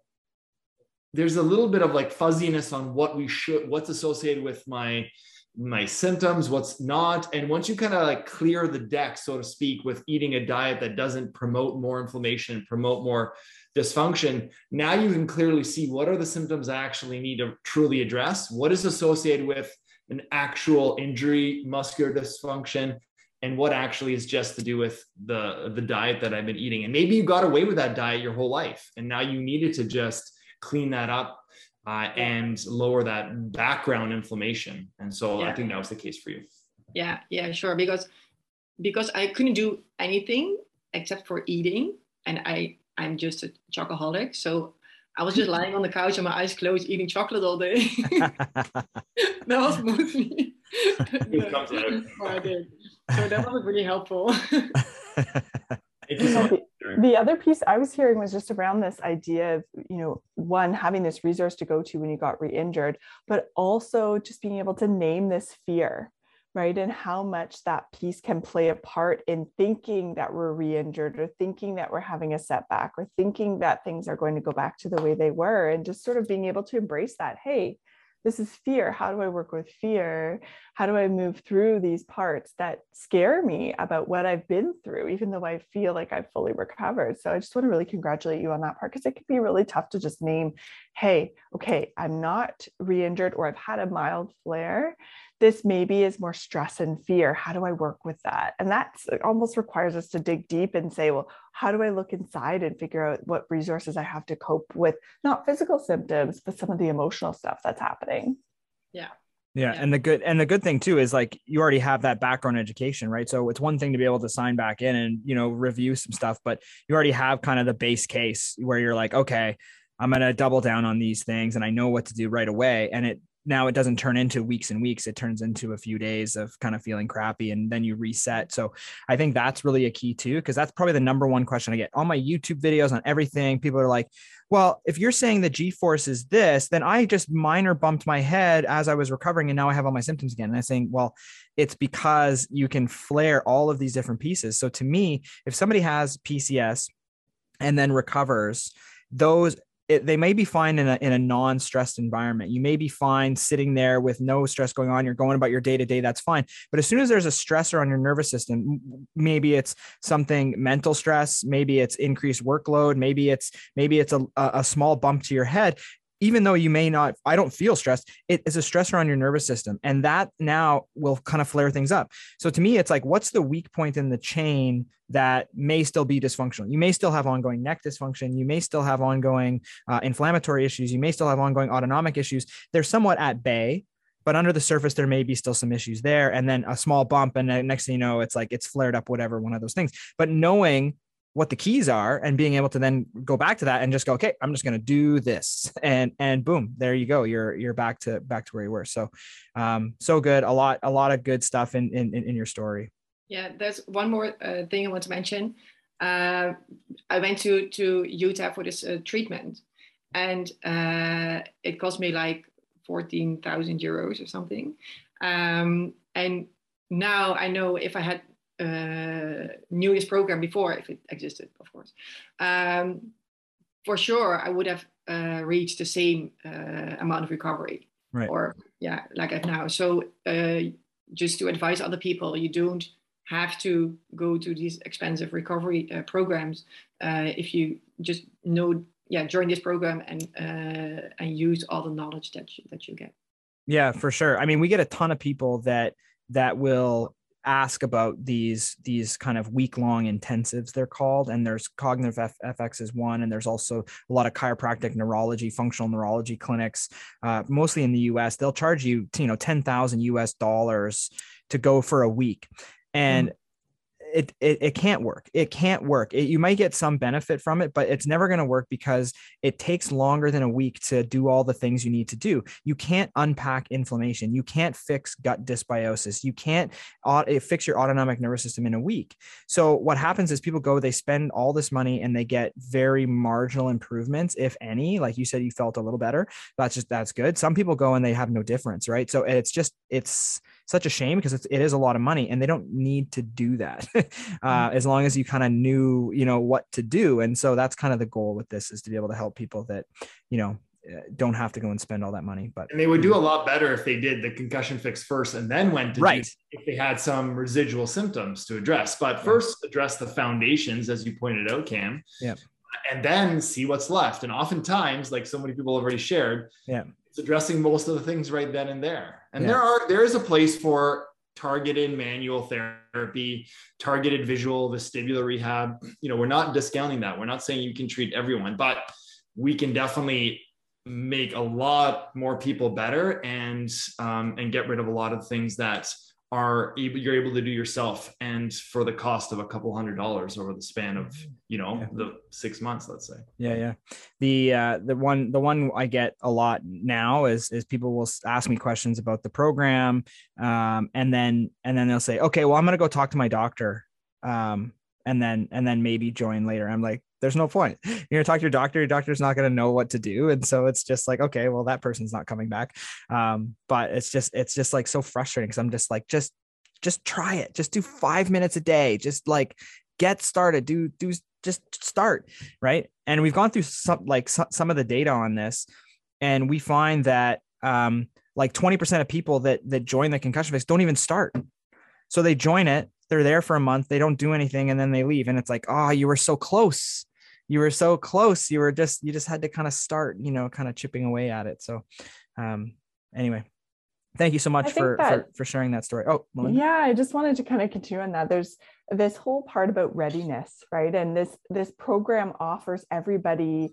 Speaker 5: there's a little bit of like fuzziness on what we should, what's associated with my my symptoms, what's not. And once you kind of like clear the deck, so to speak, with eating a diet that doesn't promote more inflammation, promote more dysfunction, now you can clearly see what are the symptoms I actually need to truly address, what is associated with an actual injury, muscular dysfunction, and what actually is just to do with the the diet that I've been eating. And maybe you got away with that diet your whole life, and now you needed to just clean that up uh, and lower that background inflammation. And so yeah. I think that was the case for you.
Speaker 11: Yeah, yeah, sure. Because because I couldn't do anything except for eating, and I I'm just a chocoholic, so I was just lying on the couch and my eyes closed, eating chocolate all day. that was mostly what I did. So that was really helpful.
Speaker 7: The, the other piece I was hearing was just around this idea of, you know, one, having this resource to go to when you got re injured, but also just being able to name this fear, right? And how much that piece can play a part in thinking that we're re injured or thinking that we're having a setback or thinking that things are going to go back to the way they were. And just sort of being able to embrace that, hey, this is fear. How do I work with fear? How do I move through these parts that scare me about what I've been through, even though I feel like I've fully recovered? So I just want to really congratulate you on that part because it can be really tough to just name, hey, okay, I'm not re injured or I've had a mild flare this maybe is more stress and fear. How do I work with that? And that uh, almost requires us to dig deep and say, well, how do I look inside and figure out what resources I have to cope with, not physical symptoms, but some of the emotional stuff that's happening?
Speaker 11: Yeah.
Speaker 2: Yeah, and the good and the good thing too is like you already have that background education, right? So it's one thing to be able to sign back in and you know review some stuff, but you already have kind of the base case where you're like, okay, I'm going to double down on these things and I know what to do right away. And it now it doesn't turn into weeks and weeks it turns into a few days of kind of feeling crappy and then you reset. So i think that's really a key too because that's probably the number one question i get. On my youtube videos on everything people are like well if you're saying the g-force is this then i just minor bumped my head as i was recovering and now i have all my symptoms again. And i'm saying well it's because you can flare all of these different pieces. So to me if somebody has pcs and then recovers those it, they may be fine in a, in a non-stressed environment. You may be fine sitting there with no stress going on. You're going about your day to day. That's fine. But as soon as there's a stressor on your nervous system, maybe it's something mental stress, maybe it's increased workload, maybe it's maybe it's a, a small bump to your head even though you may not, I don't feel stressed, it is a stressor on your nervous system. And that now will kind of flare things up. So to me, it's like, what's the weak point in the chain that may still be dysfunctional? You may still have ongoing neck dysfunction. You may still have ongoing uh, inflammatory issues. You may still have ongoing autonomic issues. They're somewhat at bay. But under the surface, there may be still some issues there, and then a small bump, and next thing you know, it's like it's flared up, whatever, one of those things. But knowing what the keys are and being able to then go back to that and just go okay i'm just going to do this. And and boom there you go you're you're back to back to where you were. So um so good a lot a lot of good stuff in in, in your story.
Speaker 11: Yeah there's one more uh, thing i want to mention. Uh, i went to to utah for this uh, treatment and uh, it cost me like 14,000 euros or something. Um, and now i know if i had uh, knew this program before, if it existed, of course, um, for sure I would have uh, reached the same uh, amount of recovery.
Speaker 2: Right.
Speaker 11: Or yeah, like I've now. So uh, just to advise other people, you don't have to go to these expensive recovery uh, programs uh, if you just know yeah join this program and and use all the knowledge that you, that you get.
Speaker 2: Yeah, for sure. I mean, we get a ton of people that that will ask about these these kind of week long intensives they're called and there's cognitive F- fx is one and there's also a lot of chiropractic neurology functional neurology clinics uh, mostly in the us they'll charge you you know 10000 us dollars to go for a week. And mm it, it, it can't work. It can't work. It, you might get some benefit from it, but it's never going to work because it takes longer than a week to do all the things you need to do. You can't unpack inflammation. You can't fix gut dysbiosis. You can't uh, fix your autonomic nervous system in a week. So what happens is people go, they spend all this money and they get very marginal improvements, if any. Like you said, you felt a little better. That's just that's good. Some people go and they have no difference, right? So it's just it's such a shame because it's, it is a lot of money and they don't need to do that uh, mm. as long as you kind of knew you know what to do and so that's kind of the goal with this is to be able to help people that you know uh, don't have to go and spend all that money. But
Speaker 5: and they would do a lot better if they did the concussion fix first and then went to
Speaker 2: right
Speaker 5: if they had some residual symptoms to address. But first, address the foundations, as you pointed out, Cam.
Speaker 2: Yeah.
Speaker 5: And then see what's left. And oftentimes, like so many people have already shared,
Speaker 2: yeah,
Speaker 5: it's addressing most of the things right then and there. And
Speaker 2: Yeah.
Speaker 5: there are there is a place for targeted manual therapy, targeted visual vestibular rehab. You know, we're not discounting that. We're not saying you can treat everyone, but we can definitely make a lot more people better and um, and get rid of a lot of things that are able you're able to do yourself and for the cost of a couple hundred dollars over the span of you know the six months let's say
Speaker 2: Yeah, yeah. The uh the one the one I get a lot now is is people will ask me questions about the program um and then and then they'll say, "Okay, well I'm going to go talk to my doctor." Um and then and then maybe join later. I'm like, there's no point. You're going to talk to your doctor, your doctor's not going to know what to do and so it's just like, okay, well that person's not coming back. Um but it's just it's just like so frustrating cuz I'm just like just just try it. Just do 5 minutes a day. Just like get started. Do do just start right and we've gone through some like so, some of the data on this and we find that um like 20% of people that that join the concussion fix don't even start so they join it they're there for a month they don't do anything and then they leave and it's like oh you were so close you were so close you were just you just had to kind of start you know kind of chipping away at it so um anyway thank you so much for, for for sharing that story oh Melinda?
Speaker 7: Yeah, I just wanted to kind of continue on that. There's this whole part about readiness, right? And this this program offers everybody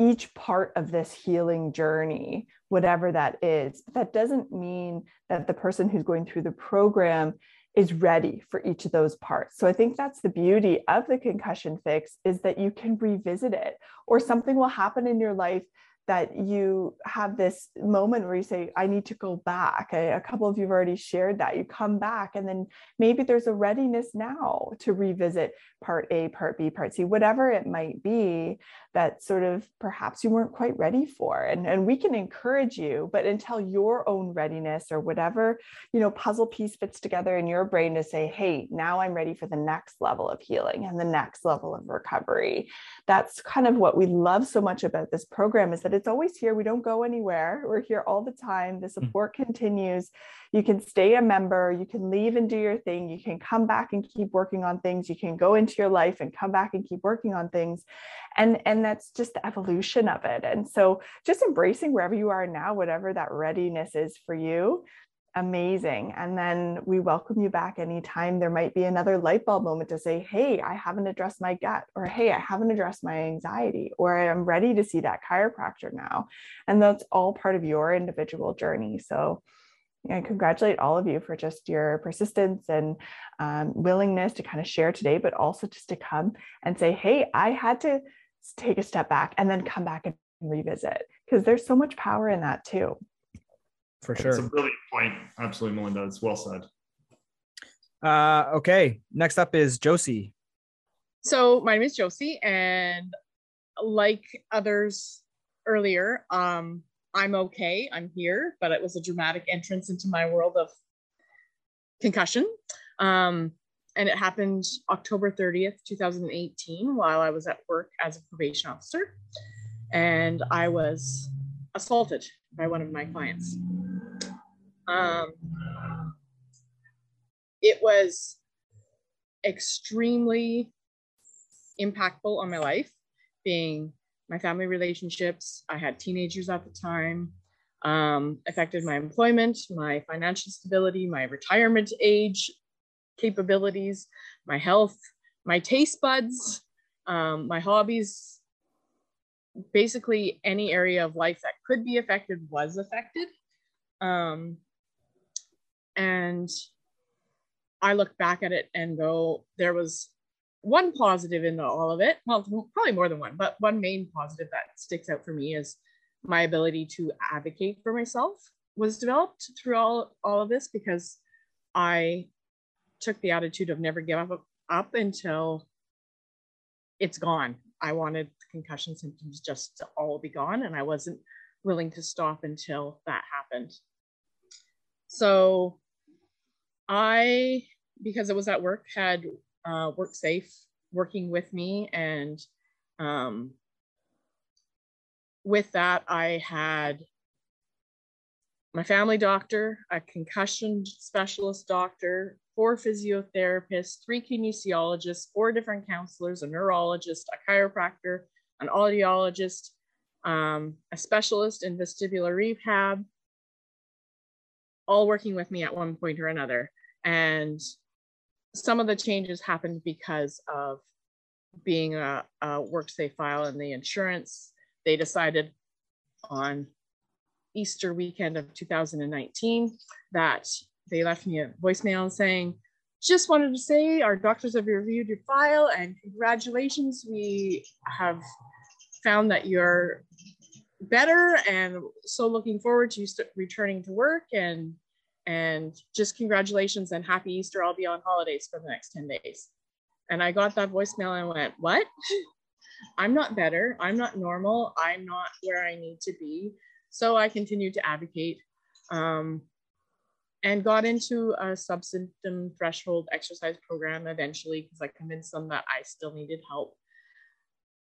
Speaker 7: each part of this healing journey, whatever that is. But that doesn't mean that the person who's going through the program is ready for each of those parts. So I think that's the beauty of the concussion fix is that you can revisit it or something will happen in your life that you have this moment where you say, I need to go back. A, a couple of you have already shared that. You come back, and then maybe there's a readiness now to revisit part A, part B, part C, whatever it might be that sort of perhaps you weren't quite ready for. And, and we can encourage you, but until your own readiness or whatever, you know, puzzle piece fits together in your brain to say, hey, now I'm ready for the next level of healing and the next level of recovery. That's kind of what we love so much about this program is that it's always here. We don't go anywhere. We're here all the time. The hmm. support continues. You can stay a member. You can leave and do your thing. You can come back and keep working on things. You can go into your life and come back and keep working on things and and that's just the evolution of it and so just embracing wherever you are now whatever that readiness is for you amazing. And then we welcome you back anytime there might be another light bulb moment to say, hey, I haven't addressed my gut, or hey, I haven't addressed my anxiety, or I'm ready to see that chiropractor now. And that's all part of your individual journey. So I congratulate all of you for just your persistence and um, willingness to kind of share today, but also just to come and say, hey, I had to take a step back and then come back and revisit because there's so much power in that too.
Speaker 2: for sure.
Speaker 5: It's a brilliant point. Absolutely, Melinda. It's well said.
Speaker 2: uh okay next up is josie
Speaker 12: So my name is Josie, and like others earlier, um, I'm okay. I'm here, but it was a dramatic entrance into my world of concussion. Um, and it happened October 30th, 2018, while I was at work as a probation officer. And I was assaulted by one of my clients. Um, it was extremely impactful on my life, being my family relationships. I had teenagers at the time, um, affected my employment, my financial stability, my retirement age capabilities, my health, my taste buds, um, my hobbies. Basically, any area of life that could be affected was affected. Um, and I look back at it and go, there was one positive in all of it. Well, probably more than one, but one main positive that sticks out for me is my ability to advocate for myself was developed through all, all of this because I took the attitude of never give up, up until it's gone. I wanted concussion symptoms just to all be gone, and I wasn't willing to stop until that happened. So I, because it was at work, had uh, WorkSafe working with me and um, with that, I had my family doctor, a concussion specialist doctor, four physiotherapists, three kinesiologists, four different counselors, a neurologist, a chiropractor, an audiologist, um, a specialist in vestibular rehab, all working with me at one point or another. And some of the changes happened because of being a, a WorkSafe file in the insurance. They decided on Easter weekend of 2019 that they left me a voicemail saying, just wanted to say our doctors have reviewed your file and congratulations. We have found that you're better and so looking forward to you returning to work and and just congratulations and happy Easter. I'll be on holidays for the next 10 days. And I got that voicemail and went, What? I'm not better. I'm not normal. I'm not where I need to be. So I continued to advocate um, and got into a subsymptom threshold exercise program eventually because I convinced them that I still needed help.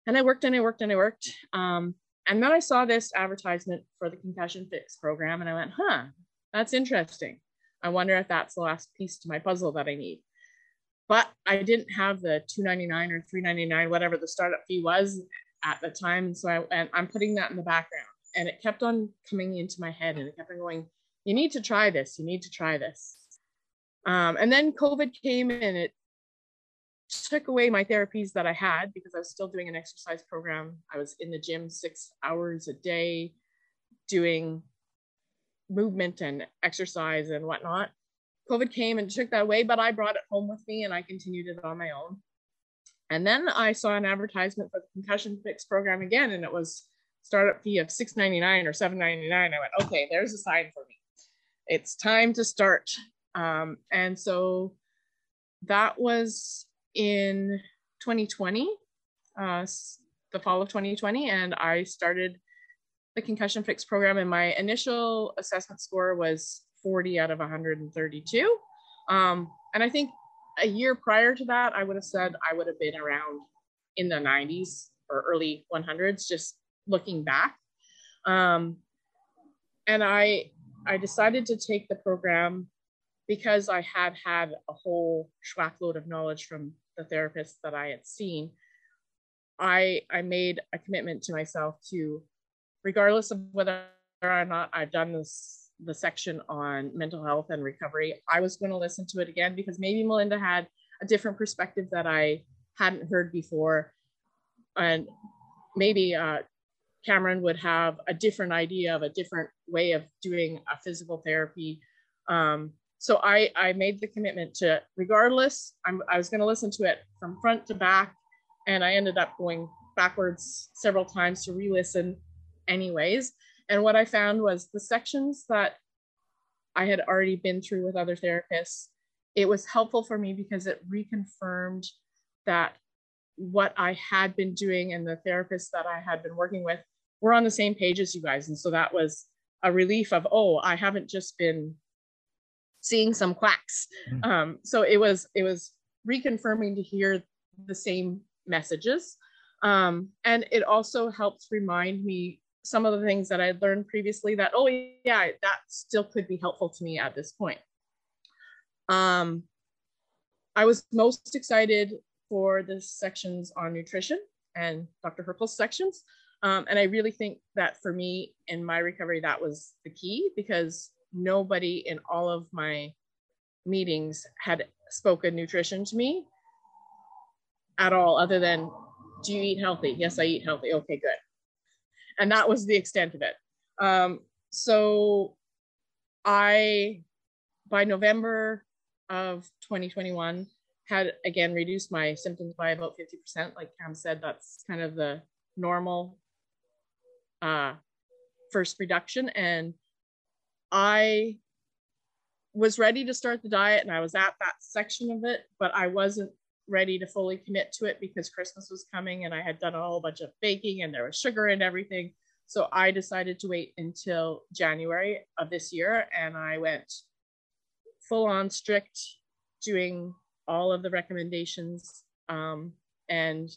Speaker 12: And I worked and I worked and I worked. Um, and then I saw this advertisement for the concussion fix program and I went, huh, that's interesting. I wonder if that's the last piece to my puzzle that I need. But I didn't have the 299 or 399, whatever the startup fee was at the time. So I, and I'm putting that in the background and it kept on coming into my head and it kept on going you need to try this. You need to try this. Um, and then covid came and it took away my therapies that i had because i was still doing an exercise program. I was in the gym six hours a day doing movement and exercise and whatnot. Covid came and took that away but i brought it home with me and i continued it on my own. And then i saw an advertisement for the concussion fix program again and it was startup fee of 699 or 799 i went okay there's a sign for me it's time to start um, and so that was in 2020 uh, the fall of 2020 and i started the concussion fix program and my initial assessment score was 40 out of 132 um, and i think a year prior to that i would have said i would have been around in the 90s or early 100s just looking back. Um, and I, I decided to take the program because I had had a whole schwackload of knowledge from the therapists that I had seen. I, I made a commitment to myself to, regardless of whether or not I've done this, the section on mental health and recovery, I was going to listen to it again because maybe Melinda had a different perspective that I hadn't heard before. And maybe uh, Cameron would have a different idea of a different way of doing a physical therapy. Um, so I, I made the commitment to, regardless, I'm, I was going to listen to it from front to back, and I ended up going backwards several times to re-listen, anyways. And what I found was the sections that I had already been through with other therapists, it was helpful for me because it reconfirmed that what I had been doing and the therapists that I had been working with were on the same page as you guys. And so that was a relief of, oh, I haven't just been seeing some quacks. Mm-hmm. Um, so it was it was reconfirming to hear the same messages. Um, and it also helped remind me some of the things that I'd learned previously that, oh yeah, that still could be helpful to me at this point. Um, I was most excited for the sections on nutrition and Dr. Hrkal's sections. Um, and I really think that for me in my recovery, that was the key because nobody in all of my meetings had spoken nutrition to me at all, other than, do you eat healthy? Yes, I eat healthy. Okay, good. And that was the extent of it. Um, so I, by November of 2021, had again reduced my symptoms by about 50%. Like Cam said, that's kind of the normal uh, first reduction. And I was ready to start the diet and I was at that section of it, but I wasn't ready to fully commit to it because Christmas was coming and I had done a whole bunch of baking and there was sugar and everything. So I decided to wait until January of this year and I went full on strict, doing all of the recommendations um, and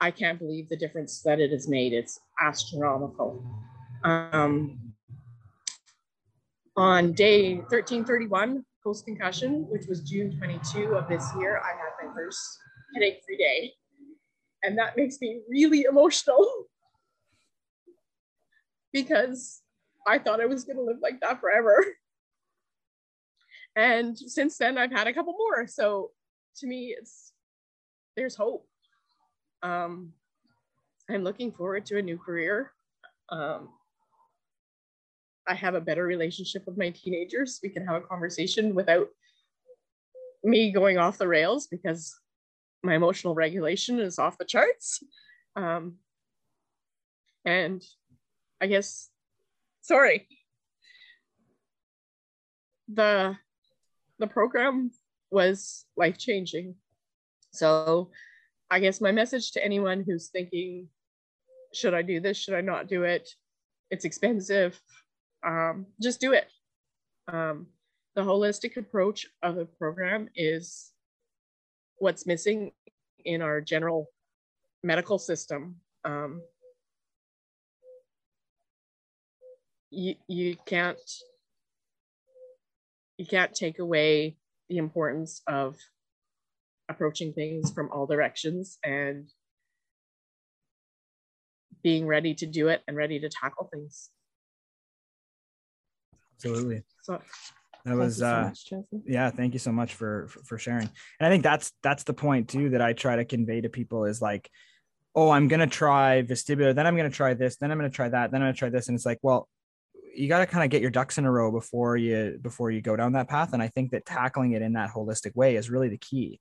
Speaker 12: I can't believe the difference that it has made. It's astronomical. Um, on day 1331, post concussion, which was June 22 of this year, I had my first headache free day. And that makes me really emotional because I thought I was going to live like that forever. And since then, I've had a couple more. So to me, it's there's hope. Um, I'm looking forward to a new career. Um, I have a better relationship with my teenagers. We can have a conversation without me going off the rails because my emotional regulation is off the charts. Um, and I guess, sorry, the the program was life changing. So, I guess my message to anyone who's thinking, should I do this? Should I not do it? It's expensive. Um, just do it. Um, the holistic approach of the program is what's missing in our general medical system. Um, you, you can't you can't take away the importance of approaching things from all directions and being ready to do it and ready to tackle things.
Speaker 2: Absolutely.
Speaker 12: So
Speaker 2: that was
Speaker 12: so
Speaker 2: uh
Speaker 12: much,
Speaker 2: yeah thank you so much for, for for sharing. And i think that's that's the point too that i try to convey to people is like oh i'm gonna try vestibular then i'm gonna try this then i'm gonna try that then i'm gonna try this. And it's like well you got to kind of get your ducks in a row before you before you go down that path. And i think that tackling it in that holistic way is really the key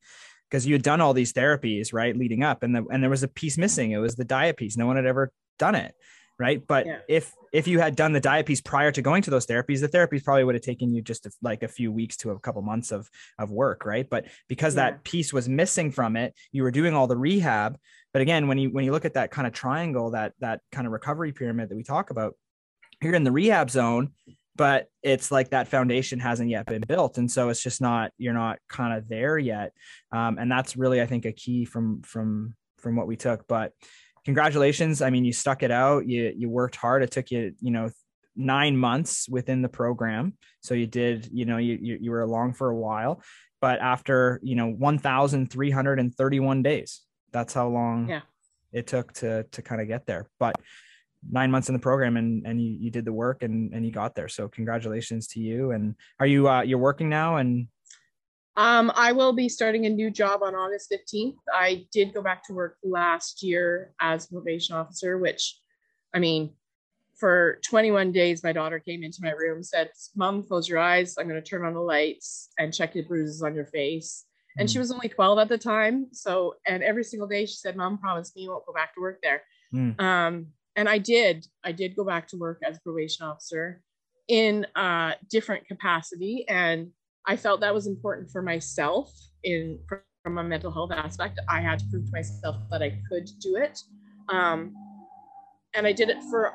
Speaker 2: because you had done all these therapies right leading up and the, and there was a piece missing. It was the diet piece. No one had ever done it right? But
Speaker 12: Yeah.
Speaker 2: if if you had done the diet piece prior to going to those therapies the therapies probably would have taken you just a, like a few weeks to a couple months of of work right? But because
Speaker 12: Yeah.
Speaker 2: that piece was missing from it you were doing all the rehab. But again when you when you look at that kind of triangle that that kind of recovery pyramid that we talk about you're in the rehab zone but it's like that foundation hasn't yet been built. And so it's just not you're not kind of there yet. Um, and that's really i think a key from from from what we took. But congratulations. I mean you stuck it out. You you worked hard. It took you you know nine months within the program. So you did you know you you, you were along for a while. But after you know 1331 days that's how long
Speaker 12: Yeah.
Speaker 2: it took to to kind of get there. But nine months in the program and and you, you did the work and and you got there so congratulations to you and are you uh you're working now and
Speaker 12: Um, I will be starting a new job on August 15th. I did go back to work last year as probation officer, which I mean, for 21 days, my daughter came into my room, said, Mom, close your eyes. I'm going to turn on the lights and check the bruises on your face. And she was only 12 at the time. So, and every single day she said, Mom, promise me you won't go back to work there.
Speaker 2: Mm.
Speaker 12: Um, and I did. I did go back to work as a probation officer in a different capacity. And I felt that was important for myself in from a mental health aspect. I had to prove to myself that I could do it. Um, and I did it for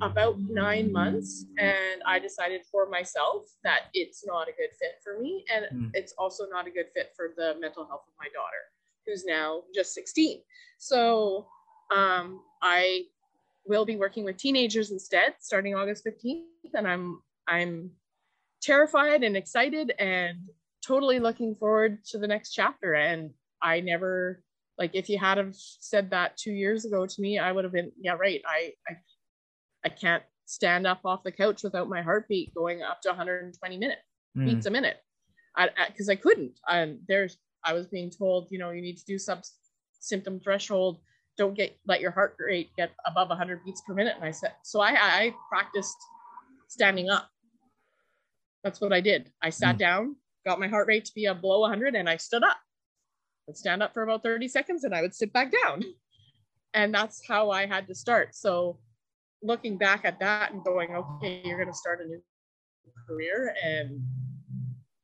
Speaker 12: about nine months. And I decided for myself that it's not a good fit for me. And
Speaker 2: Mm.
Speaker 12: it's also not a good fit for the mental health of my daughter, who's now just 16. So um, I will be working with teenagers instead starting August 15th. And I'm I'm terrified and excited and totally looking forward to the next chapter. And I never like if you had have said that two years ago to me, I would have been, yeah, right. I I, I can't stand up off the couch without my heartbeat going up to 120 minutes
Speaker 2: Mm.
Speaker 12: beats a minute. I because I, couldn't. And there's I was being told, you know, you need to do sub symptom threshold. Don't get let your heart rate get above 100 beats per minute. And I said, so I I practiced standing up. That's what I did. I sat hmm. down, got my heart rate to be below 100, and I stood up. I'd stand up for about 30 seconds, and I would sit back down. And that's how I had to start. So looking back at that and going, okay, you're going to start a new career and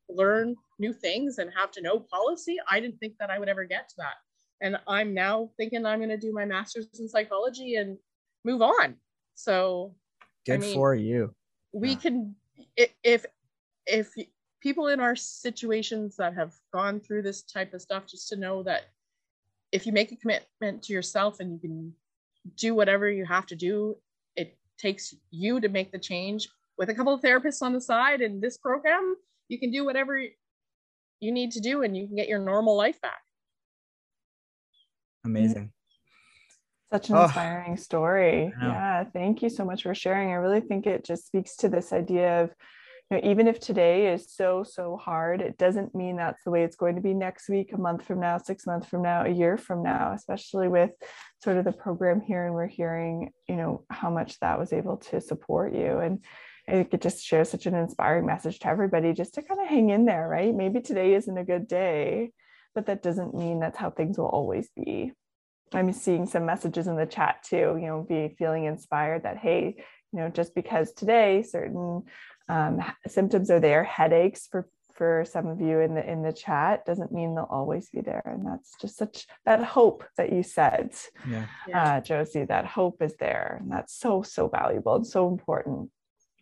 Speaker 12: learn new things and have to know policy. I didn't think that I would ever get to that. And I'm now thinking I'm going to do my master's in psychology and move on. So I
Speaker 2: good
Speaker 12: mean,
Speaker 2: for you
Speaker 12: we can if if people in our situations that have gone through this type of stuff just to know that if you make a commitment to yourself and you can do whatever you have to do, it takes you to make the change with a couple of therapists on the side in this program. You can do whatever you need to do and you can get your normal life back.
Speaker 2: Amazing. Mm-hmm.
Speaker 7: Such an
Speaker 2: Oh.
Speaker 7: inspiring story. Yeah, thank you so much for sharing. I really think it just speaks to this idea of, you know, even if today is so, so hard, it doesn't mean that's the way it's going to be next week, a month from now, six months from now, a year from now, especially with sort of the program here. And we're hearing, you know, how much that was able to support you. And I think it just shares such an inspiring message to everybody just to kind of hang in there, right? Maybe today isn't a good day, but that doesn't mean that's how things will always be. I'm seeing some messages in the chat too, you know, be feeling inspired that, hey, you know, just because today certain um, symptoms are there, headaches for for some of you in the in the chat doesn't mean they'll always be there. And that's just such that hope that you said,
Speaker 2: Yeah.
Speaker 7: uh, Josie, that hope is there. And that's so, so valuable and so important.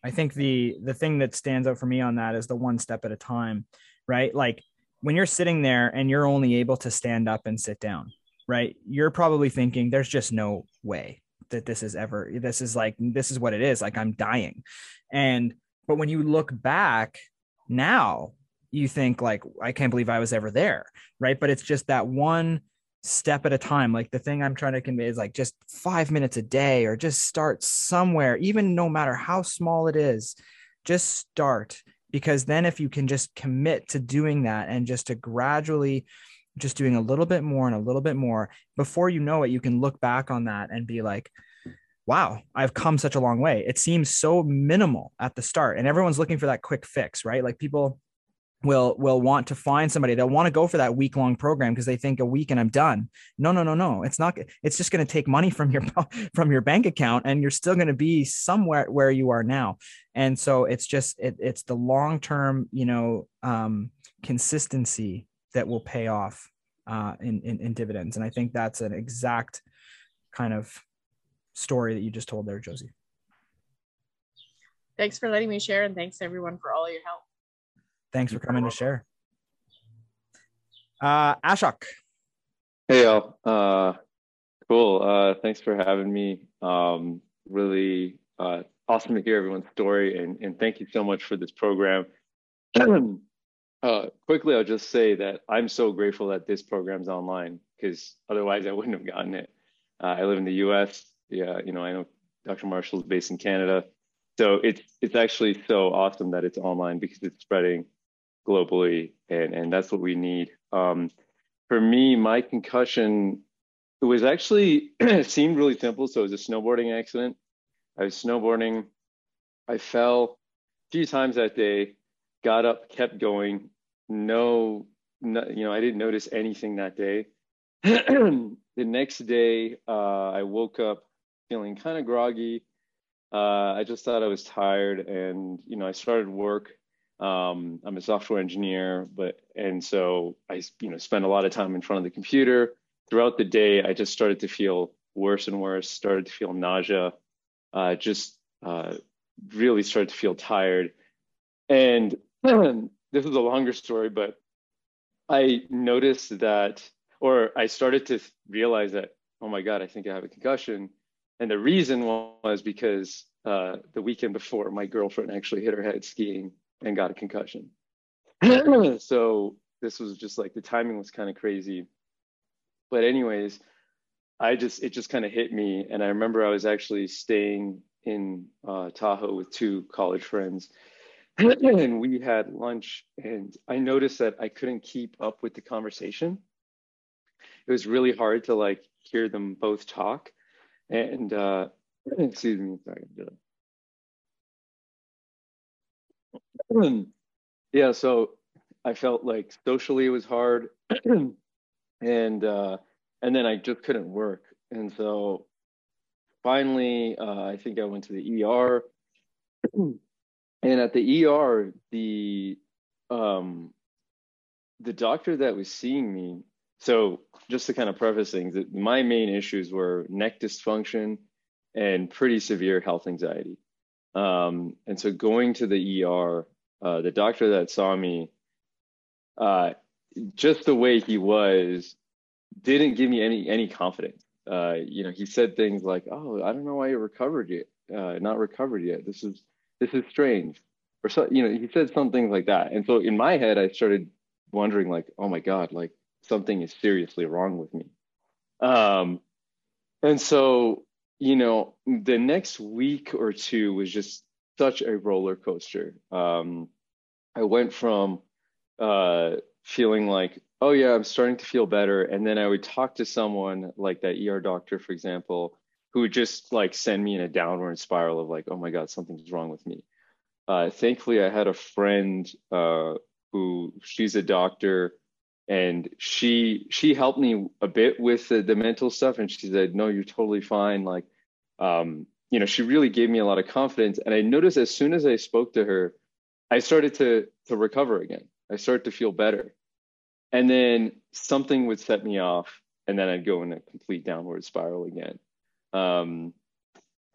Speaker 2: I think the the thing that stands out for me on that is the one step at a time, right? Like when you're sitting there and you're only able to stand up and sit down, right? You're probably thinking there's just no way that this is ever this is like this is what it is, like I'm dying. And but when you look back now, you think like I can't believe I was ever there, right? But it's just that one step at a time. Like the thing I'm trying to convey is like just five minutes a day or just start somewhere, even no matter how small it is, just start. Because then if you can just commit to doing that and just to gradually just doing a little bit more and a little bit more, before you know it, you can look back on that and be like, wow, I've come such a long way. It seems so minimal at the start. And everyone's looking for that quick fix, right? Like people will will want to find somebody. They'll want to go for that week long program because they think a week and i'm done. No no no no. It's not it's just going to take money from your from your bank account and you're still going to be somewhere where you are now. And so it's just it, it's the long term you know um, consistency that will pay off uh, in, in in dividends. And i think that's an exact kind of story that you just told there josie.
Speaker 12: Thanks for letting me share and thanks everyone for all your help.
Speaker 2: Thanks for coming to share uh ashok
Speaker 13: Hey, y'all. Uh, cool. Uh, thanks for having me. Um, really uh, awesome to hear everyone's story, and, and thank you so much for this program. uh, quickly, I'll just say that I'm so grateful that this program's online because otherwise I wouldn't have gotten it. Uh, I live in the U.S. Yeah, you know, I know Dr. Marshall's based in Canada, so it's it's actually so awesome that it's online because it's spreading globally, and and that's what we need. Um, for me, my concussion it was actually it seemed really simple. So it was a snowboarding accident. I was snowboarding. I fell a few times that day, got up, kept going. No, no you know, I didn't notice anything that day. the next day, uh, I woke up feeling kind of groggy. Uh, I just thought I was tired, and you know, I started work um, I'm a software engineer, but and so I you know spend a lot of time in front of the computer. Throughout the day, I just started to feel worse and worse. Started to feel nausea. Uh, just uh, really started to feel tired. And this is a longer story, but I noticed that, or I started to realize that, oh my God, I think I have a concussion. And the reason was because uh, the weekend before, my girlfriend actually hit her head skiing and got a concussion. so this was just like the timing was kind of crazy. But anyways, I just it just kind of hit me, and I remember I was actually staying in uh, Tahoe with two college friends, and we had lunch, and I noticed that I couldn't keep up with the conversation. It was really hard to like hear them both talk, and uh, excuse me, sorry. yeah so i felt like socially it was hard and uh and then i just couldn't work. And so finally uh, i think i went to the er and at the er the um the doctor that was seeing me so just to kind of preface things my main issues were neck dysfunction and pretty severe health anxiety. Um, and so going to the ER, uh, the doctor that saw me, uh, just the way he was, didn't give me any any confidence. Uh, you know, he said things like, "Oh, I don't know why you recovered yet, uh, not recovered yet. This is this is strange," or so. You know, he said something like that, and so in my head, I started wondering, like, "Oh my God, like something is seriously wrong with me." Um, and so, you know, the next week or two was just such a roller coaster. Um, I went from uh, feeling like, oh yeah, I'm starting to feel better, and then I would talk to someone like that ER doctor, for example, who would just like send me in a downward spiral of like, oh my god, something's wrong with me. Uh, thankfully, I had a friend uh, who she's a doctor, and she she helped me a bit with the, the mental stuff, and she said, no, you're totally fine. Like, um, you know, she really gave me a lot of confidence, and I noticed as soon as I spoke to her, I started to to recover again. I started to feel better. And then something would set me off, and then I'd go in a complete downward spiral again. Um,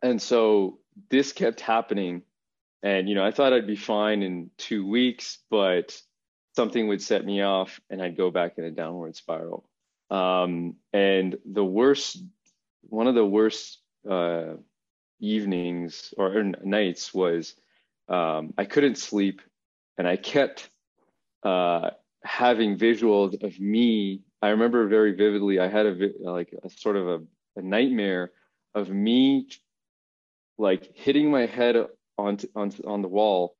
Speaker 13: and so this kept happening. And, you know, I thought I'd be fine in two weeks, but something would set me off and I'd go back in a downward spiral. Um, and the worst, one of the worst uh, evenings or, nights was um, I couldn't sleep and I kept uh, having visuals of me. I remember very vividly. I had a like a sort of a, a nightmare of me like hitting my head on on on the wall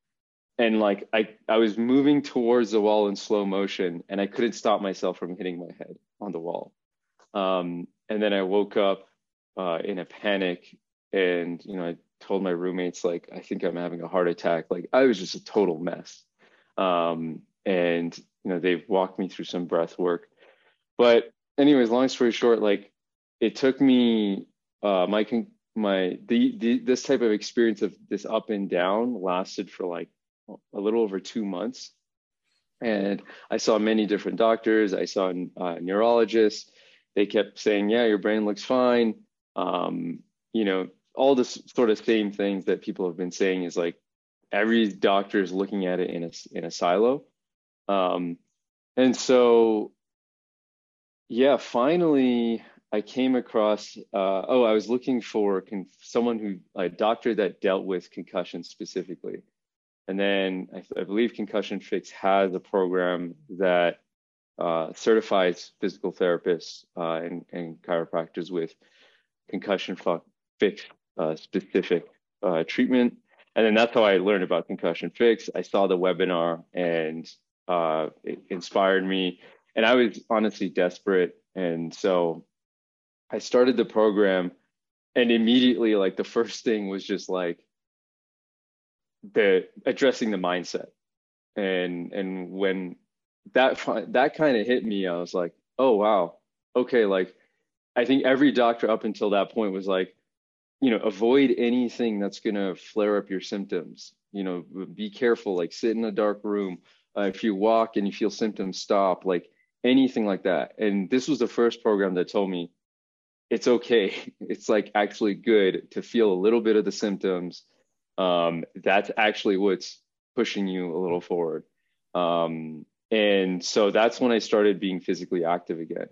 Speaker 13: and like I I was moving towards the wall in slow motion and I couldn't stop myself from hitting my head on the wall. Um, and then I woke up uh, in a panic and you know I told my roommates like I think I'm having a heart attack. Like I was just a total mess. Um, and you know they've walked me through some breath work. But anyways long story short like it took me uh my my the, the this type of experience of this up and down lasted for like a little over two months. And i saw many different doctors. I saw uh, neurologists. They kept saying yeah your brain looks fine. Um, you know all the sort of same things that people have been saying is like every doctor is looking at it in a in a silo um, and so, yeah, finally, I came across. Uh, oh, I was looking for con- someone who a doctor that dealt with concussion specifically, and then I, I believe Concussion Fix has a program that uh, certifies physical therapists uh, and, and, chiropractors with concussion fix uh, specific uh, treatment. And then that's how I learned about concussion fix. I saw the webinar and uh, it inspired me. And I was honestly desperate. And so I started the program and immediately like the first thing was just like the addressing the mindset. And and when that that kind of hit me, I was like, oh wow, okay, like I think every doctor up until that point was like, you know, avoid anything that's gonna flare up your symptoms. You know, be careful, like sit in a dark room, uh, if you walk and you feel symptoms stop, like anything like that. And this was the first program that told me it's okay. It's like actually good to feel a little bit of the symptoms. Um, that's actually what's pushing you a little forward. Um, and so that's when I started being physically active again.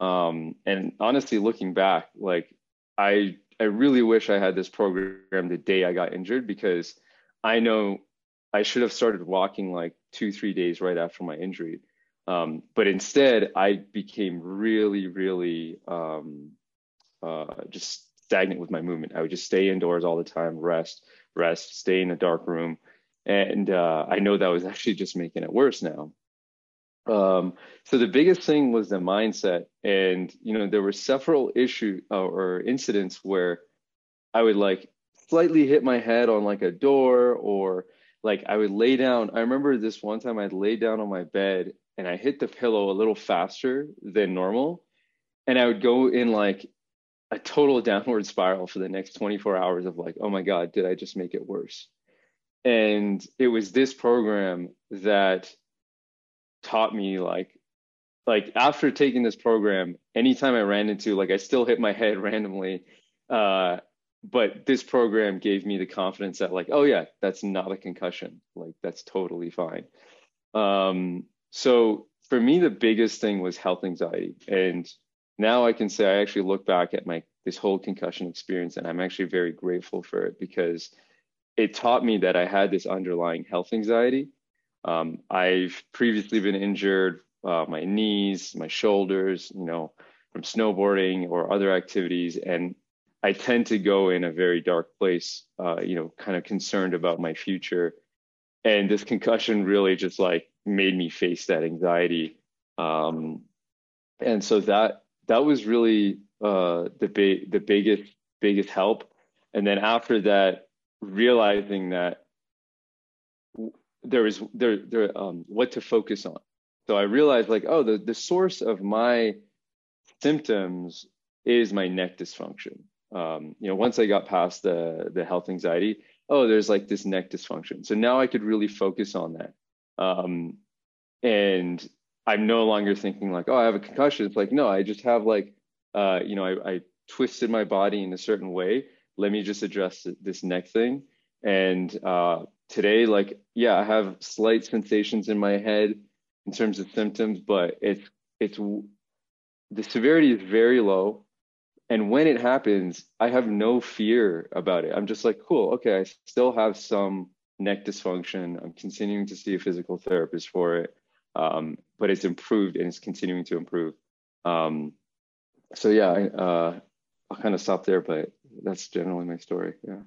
Speaker 13: Um, and honestly, looking back, like I, I really wish I had this program the day I got injured because I know I should have started walking like two, three days right after my injury. Um, but instead, I became really, really um, uh, just stagnant with my movement. I would just stay indoors all the time, rest, rest, stay in a dark room. And uh, I know that was actually just making it worse now. Um, so the biggest thing was the mindset. And, you know, there were several issues uh, or incidents where I would like slightly hit my head on like a door or like I would lay down. I remember this one time I'd lay down on my bed and I hit the pillow a little faster than normal. And I would go in like a total downward spiral for the next 24 hours of like, oh my God, did I just make it worse? And it was this program that taught me like, like after taking this program, anytime I ran into like I still hit my head randomly, uh, but this program gave me the confidence that like oh yeah that's not a concussion. Like that's totally fine. Um, so for me the biggest thing was health anxiety. And now I can say I actually look back at my this whole concussion experience and I'm actually very grateful for it because it taught me that I had this underlying health anxiety. Um, I've previously been injured, uh, my knees, my shoulders, you know, from snowboarding or other activities, and I tend to go in a very dark place, uh, you know, kind of concerned about my future. And this concussion really just like made me face that anxiety. Um, and so that that was really uh, the big the biggest biggest help. And then after that, realizing that there was there there um, what to focus on. So I realized like, oh, the the source of my symptoms is my neck dysfunction. Um, you know, once I got past the the health anxiety, oh, there's like this neck dysfunction. So now I could really focus on that. Um, and I'm no longer thinking like, oh, I have a concussion. It's like, no, I just have like, uh, you know, I, I twisted my body in a certain way. Let me just address this neck thing. And uh, today, like, yeah, I have slight sensations in my head in terms of symptoms, but it's it's the severity is very low. And when it happens, I have no fear about it. I'm just like, cool, okay, I still have some neck dysfunction. I'm continuing to see a physical therapist for it um, but it's improved and it's continuing to improve. Um, so yeah, I, uh, I'll kind of stop there, but that's generally my story. Yeah.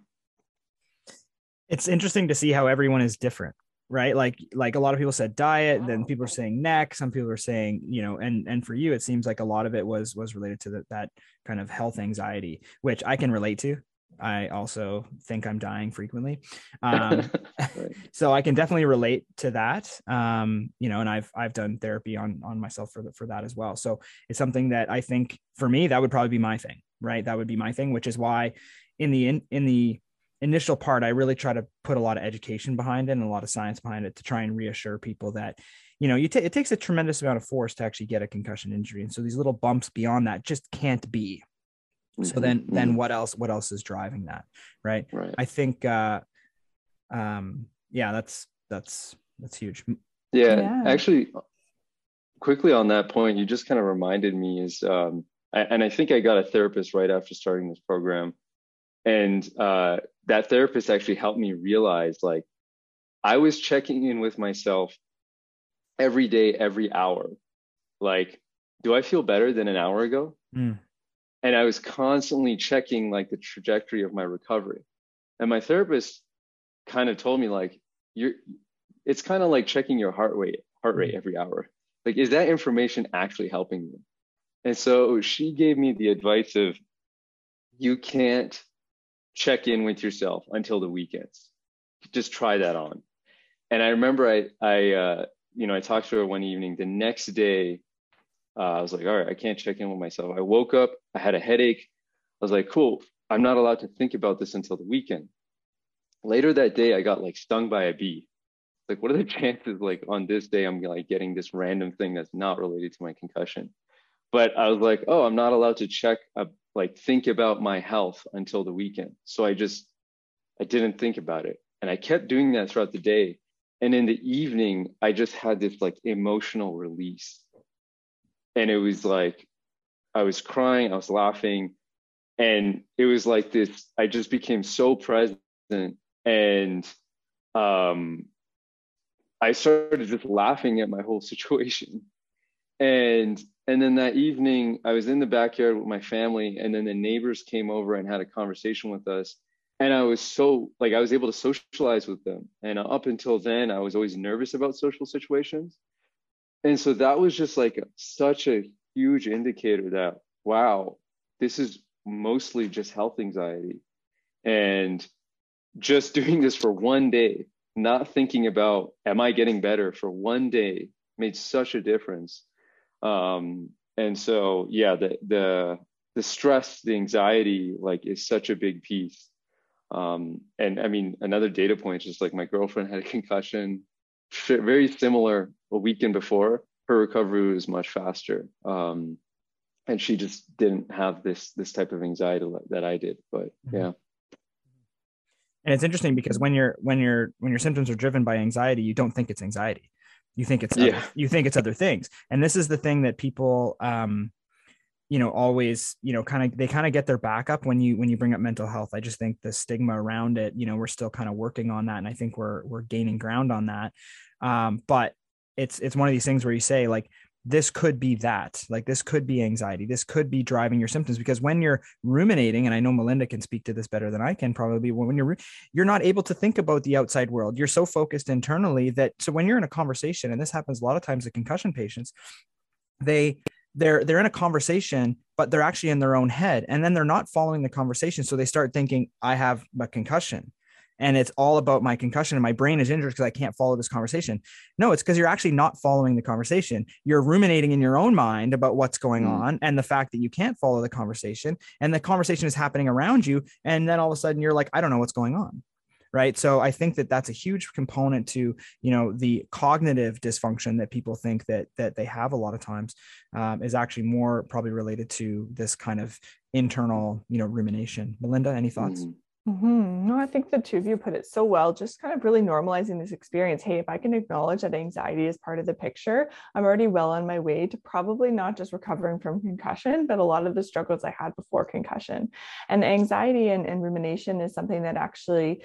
Speaker 2: It's interesting to see how everyone is different, right? Like, like a lot of people said diet, then people are saying neck. Some people are saying, you know, and and for you, it seems like a lot of it was was related to the, that kind of health anxiety, which I can relate to. I also think I'm dying frequently. Um, so I can definitely relate to that. Um, you know, and I've, I've done therapy on, on myself for, the, for that as well. So it's something that I think for me, that would probably be my thing, right? That would be my thing, which is why in the, in, in the initial part, I really try to put a lot of education behind it and a lot of science behind it to try and reassure people that, you know, you t- it takes a tremendous amount of force to actually get a concussion injury. And so these little bumps beyond that just can't be so mm-hmm. then then mm-hmm. what else what else is driving that right,
Speaker 13: right.
Speaker 2: i think uh um yeah that's that's that's huge
Speaker 13: yeah, yeah, actually quickly on that point you just kind of reminded me is um I, and i think i got a therapist right after starting this program and uh that therapist actually helped me realize like i was checking in with myself every day every hour like do i feel better than an hour ago
Speaker 2: mm
Speaker 13: and I was constantly checking like the trajectory of my recovery. And my therapist kind of told me like you're it's kind of like checking your heart rate heart rate every hour. Like is that information actually helping you? And so she gave me the advice of you can't check in with yourself until the weekends. Just try that on. And I remember I I uh you know I talked to her one evening. The next day uh, I was like, all right, I can't check in with myself. I woke up, I had a headache. I was like, cool, I'm not allowed to think about this until the weekend. Later that day, I got like stung by a bee. Like, what are the chances, like, on this day, I'm like getting this random thing that's not related to my concussion? But I was like, oh, I'm not allowed to check, uh, like, think about my health until the weekend. So I just, I didn't think about it. And I kept doing that throughout the day. And in the evening, I just had this like emotional release and it was like I was crying, I was laughing, and it was like this. I just became so present, and um, I started just laughing at my whole situation. And and then that evening, I was in the backyard with my family, and then the neighbors came over and had a conversation with us. And I was so like I was able to socialize with them. And up until then, I was always nervous about social situations and so that was just like such a huge indicator that wow this is mostly just health anxiety and just doing this for one day not thinking about am i getting better for one day made such a difference um, and so yeah the the the stress the anxiety like is such a big piece um, and i mean another data point just like my girlfriend had a concussion very similar a weekend before. Her recovery was much faster, um, and she just didn't have this this type of anxiety that I did. But mm-hmm. yeah.
Speaker 2: And it's interesting because when you're when you're when your symptoms are driven by anxiety, you don't think it's anxiety. You think it's
Speaker 13: yeah.
Speaker 2: other, you think it's other things. And this is the thing that people um, you know always you know kind of they kind of get their back up when you when you bring up mental health i just think the stigma around it you know we're still kind of working on that and i think we're we're gaining ground on that um, but it's it's one of these things where you say like this could be that like this could be anxiety this could be driving your symptoms because when you're ruminating and i know melinda can speak to this better than i can probably when you're you're not able to think about the outside world. You're so focused internally that so when you're in a conversation and this happens a lot of times to concussion patients they they're they're in a conversation but they're actually in their own head and then they're not following the conversation so they start thinking i have a concussion and it's all about my concussion and my brain is injured because I can't follow this conversation. No, it's because you're actually not following the conversation. You're ruminating in your own mind about what's going mm. on and the fact that you can't follow the conversation and the conversation is happening around you. And then all of a sudden you're like, I don't know what's going on right so i think that that's a huge component to you know the cognitive dysfunction that people think that that they have a lot of times um, is actually more probably related to this kind of internal you know rumination melinda any thoughts mm-hmm.
Speaker 7: Mm-hmm. No, I think the two of you put it so well, just kind of really normalizing this experience. Hey, if I can acknowledge that anxiety is part of the picture, I'm already well on my way to probably not just recovering from concussion, but a lot of the struggles I had before concussion. And anxiety and, and rumination is something that actually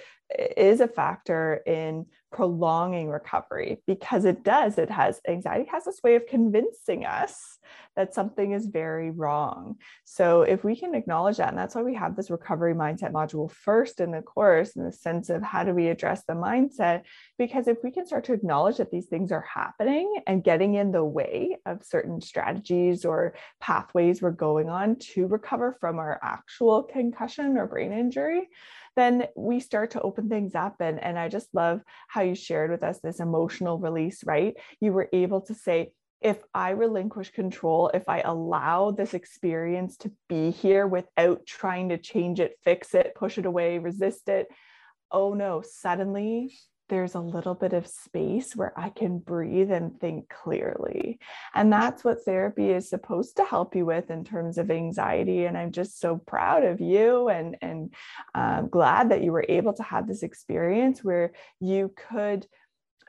Speaker 7: is a factor in prolonging recovery because it does it has anxiety has this way of convincing us that something is very wrong. So if we can acknowledge that and that's why we have this recovery mindset module first in the course in the sense of how do we address the mindset because if we can start to acknowledge that these things are happening and getting in the way of certain strategies or pathways we're going on to recover from our actual concussion or brain injury then we start to open things up. And, and I just love how you shared with us this emotional release, right? You were able to say, if I relinquish control, if I allow this experience to be here without trying to change it, fix it, push it away, resist it, oh no, suddenly there's a little bit of space where I can breathe and think clearly. And that's what therapy is supposed to help you with in terms of anxiety. And I'm just so proud of you and, and um, glad that you were able to have this experience where you could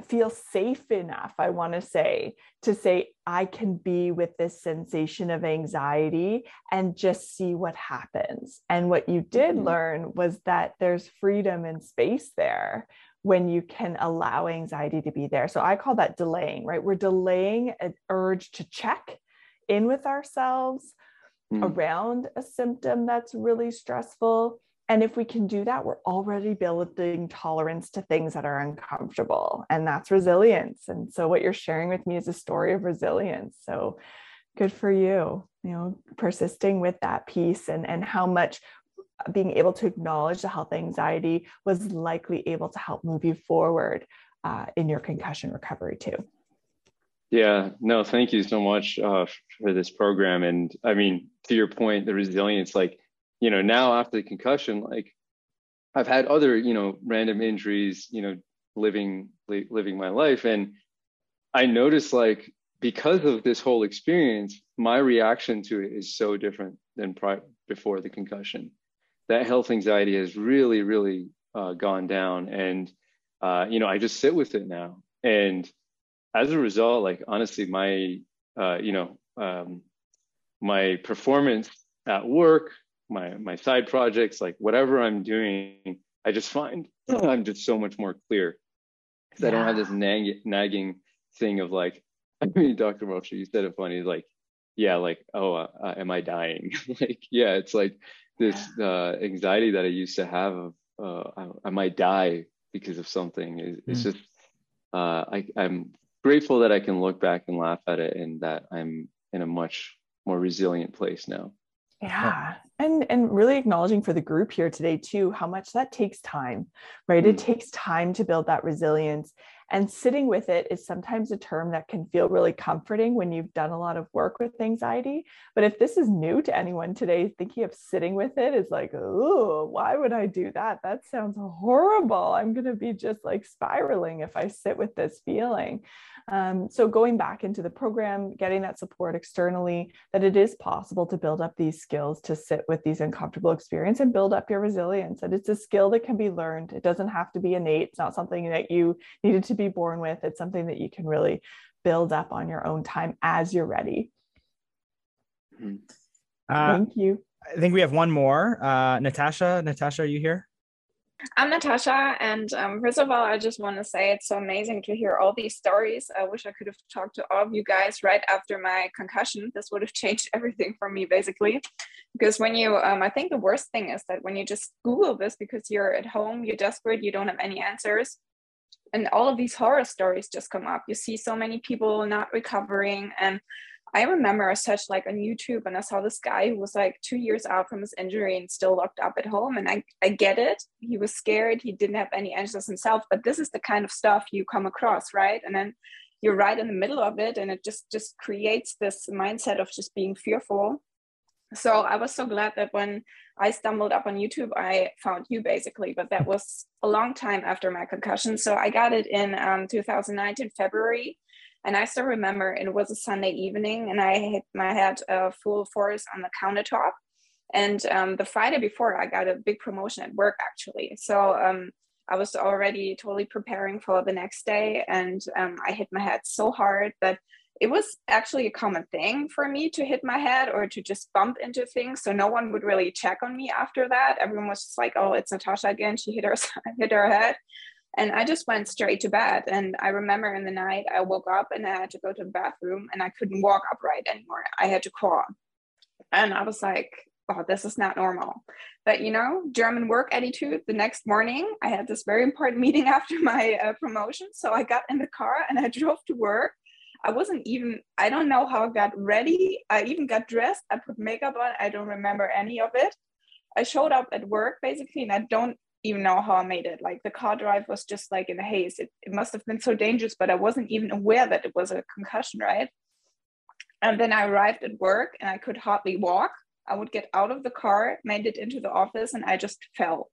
Speaker 7: feel safe enough, I want to say, to say, I can be with this sensation of anxiety and just see what happens. And what you did mm-hmm. learn was that there's freedom and space there when you can allow anxiety to be there. So I call that delaying, right? We're delaying an urge to check in with ourselves mm. around a symptom that's really stressful. And if we can do that, we're already building tolerance to things that are uncomfortable. And that's resilience. And so what you're sharing with me is a story of resilience. So good for you, you know, persisting with that piece and, and how much being able to acknowledge the health anxiety was likely able to help move you forward uh, in your concussion recovery too.
Speaker 13: Yeah, no, thank you so much uh, for this program. And I mean, to your point, the resilience, like, you know, now after the concussion, like I've had other, you know, random injuries, you know, living, li- living my life. And I noticed like, because of this whole experience, my reaction to it is so different than pri- before the concussion that health anxiety has really, really uh, gone down. And, uh, you know, I just sit with it now. And as a result, like, honestly, my, uh, you know, um, my performance at work, my, my side projects, like whatever I'm doing, I just find I'm just so much more clear because yeah. I don't have this nag- nagging thing of like, I mean, Dr. Marshall, you said it funny, like, yeah, like, oh, uh, am I dying? like, yeah, it's like, this uh, anxiety that I used to have of uh, I, I, might die because of something. It, it's mm. just uh, I, I'm grateful that I can look back and laugh at it, and that I'm in a much more resilient place now.
Speaker 7: Yeah. And and really acknowledging for the group here today too how much that takes time, right? Mm. It takes time to build that resilience and sitting with it is sometimes a term that can feel really comforting when you've done a lot of work with anxiety. But if this is new to anyone today, thinking of sitting with it is like, oh, why would I do that? That sounds horrible. I'm going to be just like spiraling if I sit with this feeling. Um, so going back into the program, getting that support externally, that it is possible to build up these skills to sit with these uncomfortable experience and build up your resilience. And it's a skill that can be learned. It doesn't have to be innate. It's not something that you needed to be born with. It's something that you can really build up on your own time as you're ready.
Speaker 14: Mm-hmm.
Speaker 2: Uh,
Speaker 7: Thank you.
Speaker 2: I think we have one more. Uh, Natasha, Natasha, are you here?
Speaker 15: I'm Natasha, and um, first of all, I just want to say it's so amazing to hear all these stories. I wish I could have talked to all of you guys right after my concussion. This would have changed everything for me, basically. Because when you, um, I think the worst thing is that when you just Google this because you're at home, you're desperate, you don't have any answers, and all of these horror stories just come up. You see so many people not recovering, and I remember I searched like on YouTube and I saw this guy who was like two years out from his injury and still locked up at home. And I, I get it. He was scared. He didn't have any answers himself. But this is the kind of stuff you come across, right? And then you're right in the middle of it, and it just just creates this mindset of just being fearful. So I was so glad that when I stumbled up on YouTube, I found you basically. But that was a long time after my concussion. So I got it in um, 2019 February and I still remember it was a Sunday evening and I hit my head uh, full force on the countertop. And um, the Friday before, I got a big promotion at work actually. So um, I was already totally preparing for the next day. And um, I hit my head so hard that it was actually a common thing for me to hit my head or to just bump into things. So no one would really check on me after that. Everyone was just like, oh, it's Natasha again. She hit her, hit her head. And I just went straight to bed. And I remember in the night, I woke up and I had to go to the bathroom and I couldn't walk upright anymore. I had to crawl. And I was like, oh, this is not normal. But you know, German work attitude. The next morning, I had this very important meeting after my uh, promotion. So I got in the car and I drove to work. I wasn't even, I don't know how I got ready. I even got dressed. I put makeup on. I don't remember any of it. I showed up at work basically, and I don't even know how I made it. Like the car drive was just like in a haze. It, it must have been so dangerous, but I wasn't even aware that it was a concussion, right? And then I arrived at work and I could hardly walk. I would get out of the car, made it into the office, and I just fell.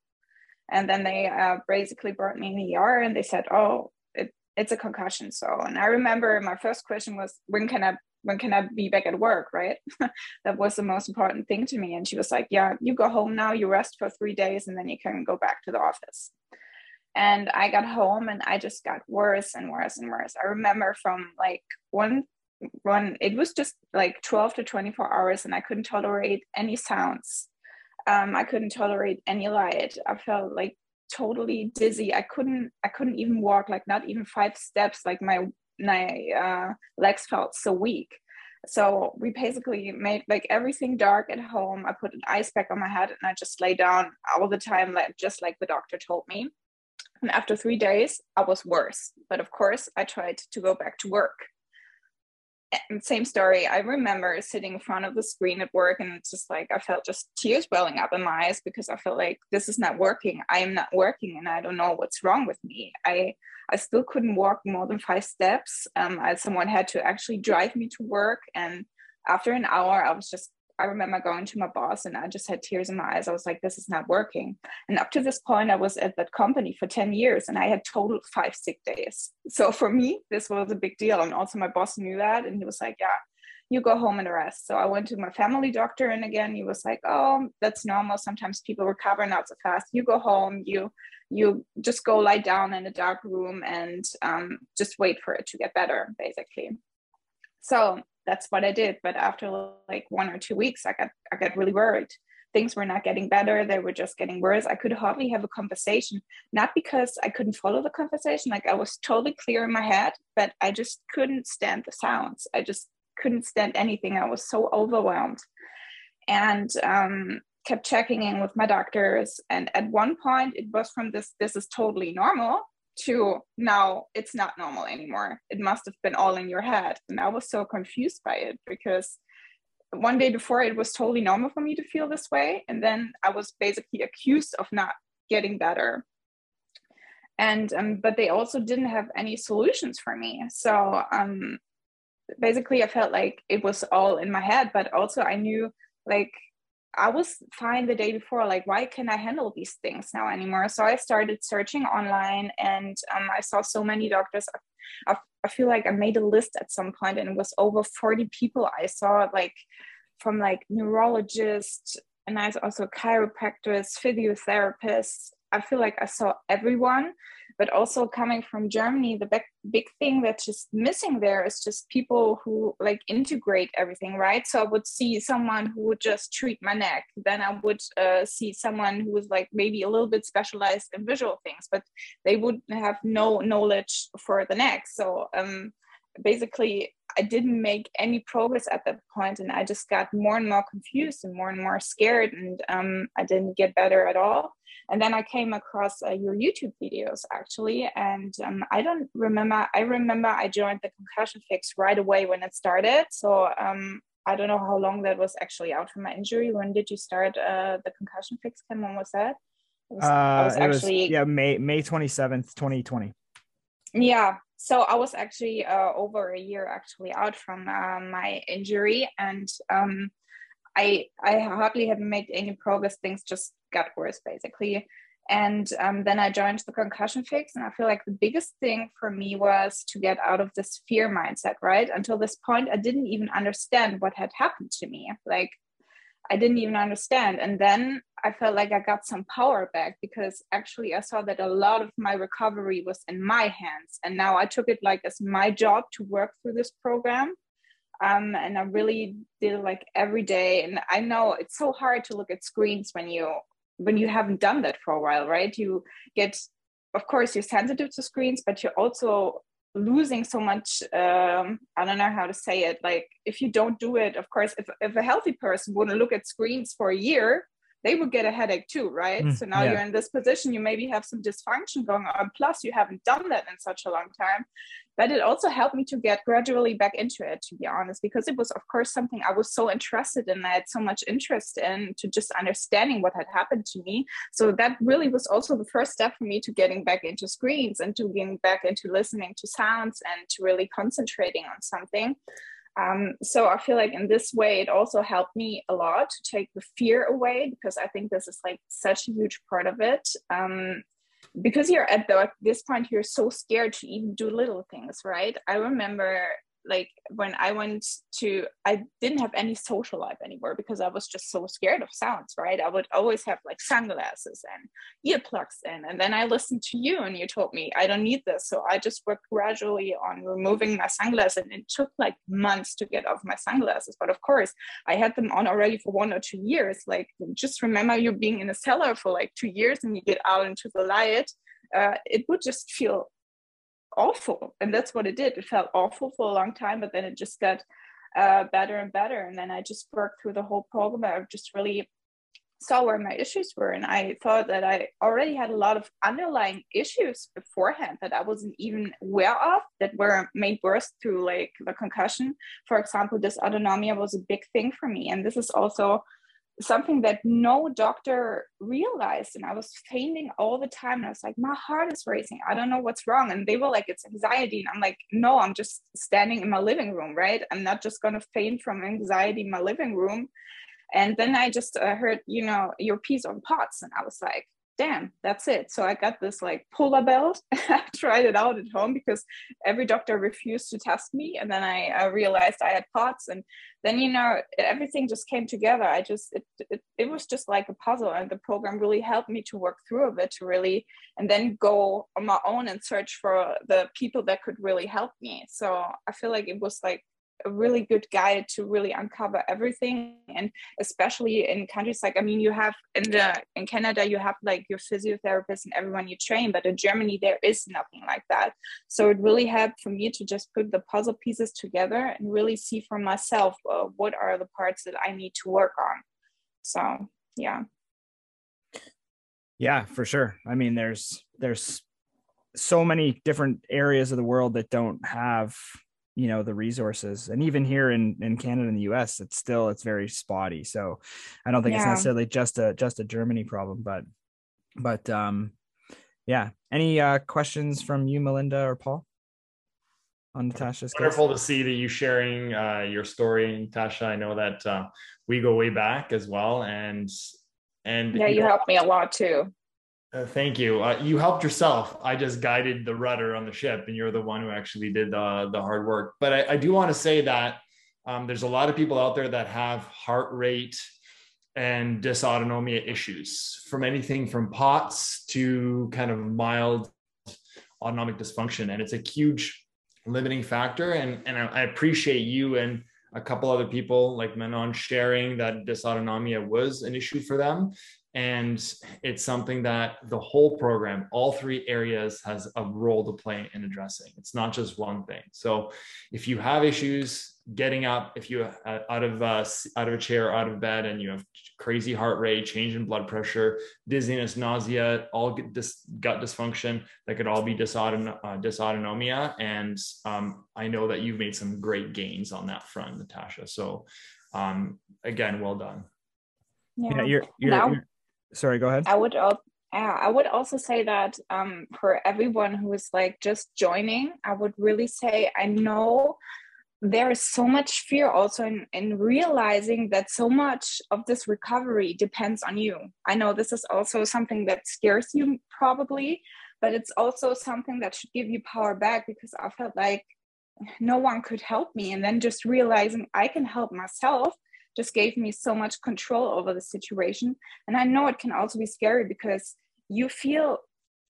Speaker 15: And then they uh, basically brought me in the ER and they said, "Oh, it, it's a concussion." So, and I remember my first question was, "When can I when can I be back at work, right? that was the most important thing to me. And she was like, Yeah, you go home now, you rest for three days, and then you can go back to the office. And I got home and I just got worse and worse and worse. I remember from like one one, it was just like 12 to 24 hours, and I couldn't tolerate any sounds. Um, I couldn't tolerate any light. I felt like totally dizzy. I couldn't I couldn't even walk like not even five steps. Like my my uh, legs felt so weak. So we basically made like everything dark at home. I put an ice pack on my head and I just lay down all the time, like just like the doctor told me. And after three days, I was worse. But of course, I tried to go back to work same story. I remember sitting in front of the screen at work and it's just like I felt just tears welling up in my eyes because I felt like this is not working. I am not working and I don't know what's wrong with me. I I still couldn't walk more than five steps. Um, I, someone had to actually drive me to work and after an hour I was just I remember going to my boss and I just had tears in my eyes. I was like, this is not working. And up to this point, I was at that company for 10 years and I had total five sick days. So for me, this was a big deal. And also, my boss knew that and he was like, yeah, you go home and rest. So I went to my family doctor and again, he was like, oh, that's normal. Sometimes people recover not so fast. You go home, you you just go lie down in a dark room and um, just wait for it to get better, basically. So that's what I did. But after like one or two weeks, I got I got really worried. Things were not getting better; they were just getting worse. I could hardly have a conversation, not because I couldn't follow the conversation. Like I was totally clear in my head, but I just couldn't stand the sounds. I just couldn't stand anything. I was so overwhelmed, and um, kept checking in with my doctors. And at one point, it was from this: "This is totally normal." To now it's not normal anymore. It must have been all in your head. And I was so confused by it because one day before it was totally normal for me to feel this way. And then I was basically accused of not getting better. And um, but they also didn't have any solutions for me. So um, basically I felt like it was all in my head, but also I knew like I was fine the day before. Like, why can I handle these things now anymore? So I started searching online, and um, I saw so many doctors. I, I feel like I made a list at some point, and it was over forty people I saw, like from like neurologists, and I also chiropractors, physiotherapists. I feel like I saw everyone, but also coming from Germany, the big, big thing that's just missing there is just people who like integrate everything, right? So I would see someone who would just treat my neck. Then I would uh, see someone who was like maybe a little bit specialized in visual things, but they would have no knowledge for the neck. So um, basically, I didn't make any progress at that point, and I just got more and more confused and more and more scared, and um, I didn't get better at all. And then i came across uh, your youtube videos actually and um, i don't remember i remember i joined the concussion fix right away when it started. So um, i don't know how long that was actually out from my injury. When did you start uh, the concussion fix Ken, when was that?
Speaker 2: It was, uh, was actually was, yeah may may 27th 2020
Speaker 15: yeah so i was actually uh, over a year actually out from uh, my injury and um, I I hardly haven't made any progress. Things just got worse basically. And um, then I joined the concussion fix, and I feel like the biggest thing for me was to get out of this fear mindset. Right until this point, I didn't even understand what had happened to me. Like I didn't even understand. And then I felt like I got some power back because actually I saw that a lot of my recovery was in my hands. And now I took it like as my job to work through this program um, and I really did like every day. And I know it's so hard to look at screens when you when you haven't done that for a while, right? You get, of course, you're sensitive to screens, but you're also losing so much. Um, I don't know how to say it. Like if you don't do it, of course, if if a healthy person wouldn't look at screens for a year, they would get a headache too, right? Mm, so now yeah. you're in this position, you maybe have some dysfunction going on. Plus, you haven't done that in such a long time. But it also helped me to get gradually back into it, to be honest, because it was, of course, something I was so interested in. I had so much interest in to just understanding what had happened to me. So that really was also the first step for me to getting back into screens and to getting back into listening to sounds and to really concentrating on something. Um, so I feel like in this way, it also helped me a lot to take the fear away because I think this is like such a huge part of it. Um, because you're at the, this point, you're so scared to even do little things, right? I remember like when I went to, I didn't have any social life anymore because I was just so scared of sounds, right? I would always have like sunglasses and earplugs in. And then I listened to you and you told me, I don't need this. So I just worked gradually on removing my sunglasses. And it took like months to get off my sunglasses. But of course, I had them on already for one or two years. Like, just remember you being in a cellar for like two years and you get out into the light. Uh, it would just feel awful. And that's what it did. It felt awful for a long time but then it just got uh, better and better. And then i just worked through the whole program i just really saw where my issues were. And i thought that i already had a lot of underlying issues beforehand that i wasn't even aware of that were made worse through like the concussion. For example this dysautonomia was a big thing for me. And this is also something that no doctor realized and i was fainting all the time and i was like my heart is racing. I don't know what's wrong. And they were like it's anxiety. And i'm like no i'm just standing in my living room right? I'm not just going to faint from anxiety in my living room. And then i just uh, heard you know your piece on POTS. And i was like damn, that's it. So I got this like polar belt. I tried it out at home because every doctor refused to test me. And then I uh, realized I had POTS. And then, you know, everything just came together. I just, it, it, it was just like a puzzle. And the program really helped me to work through of it to really, and then go on my own and search for the people that could really help me. So I feel like it was like a really good guide to really uncover everything. And especially in countries like i mean you have in the in canada you have like your physiotherapist and everyone you train but in germany there is nothing like that. So it really helped for me to just put the puzzle pieces together and really see for myself uh, what are the parts that i need to work on. So yeah.
Speaker 2: Yeah for sure. I mean there's there's so many different areas of the world that don't have you know the resources. And even here in in canada and the us it's still it's very spotty. So i don't think yeah. it's necessarily just a just a germany problem but but um yeah. Any uh questions from you melinda or paul? On natasha's
Speaker 5: wonderful case? to see that you sharing uh your story natasha. I know that uh we go way back as well and and
Speaker 15: yeah you, you know, helped me a lot too
Speaker 5: uh, thank you. Uh, you helped yourself. I just guided the rudder on the ship, and you're the one who actually did the, the hard work. But I, I do want to say that um, there's a lot of people out there that have heart rate and dysautonomia issues, from anything from POTS to kind of mild autonomic dysfunction, and it's a huge limiting factor. And and I, I appreciate you and a couple other people like Manon sharing that dysautonomia was an issue for them and it's something that the whole program all three areas has a role to play in addressing. It's not just one thing. So if you have issues getting up if you uh, out of uh, out of a chair out of bed and you have crazy heart rate change in blood pressure dizziness nausea all this gut dysfunction that could all be dysauton- uh, dysautonomia. And um, i know that you've made some great gains on that front natasha. So um, again well done.
Speaker 2: Yeah, yeah you're, you're, you're sorry go ahead
Speaker 15: i would al- I would also say that um, for everyone who is like just joining, I would really say I know there is so much fear also in, in realizing that so much of this recovery depends on you. I know this is also something that scares you probably, but it's also something that should give you power back because I felt like no one could help me. And then just realizing I can help myself just gave me so much control over the situation. And I know it can also be scary because you feel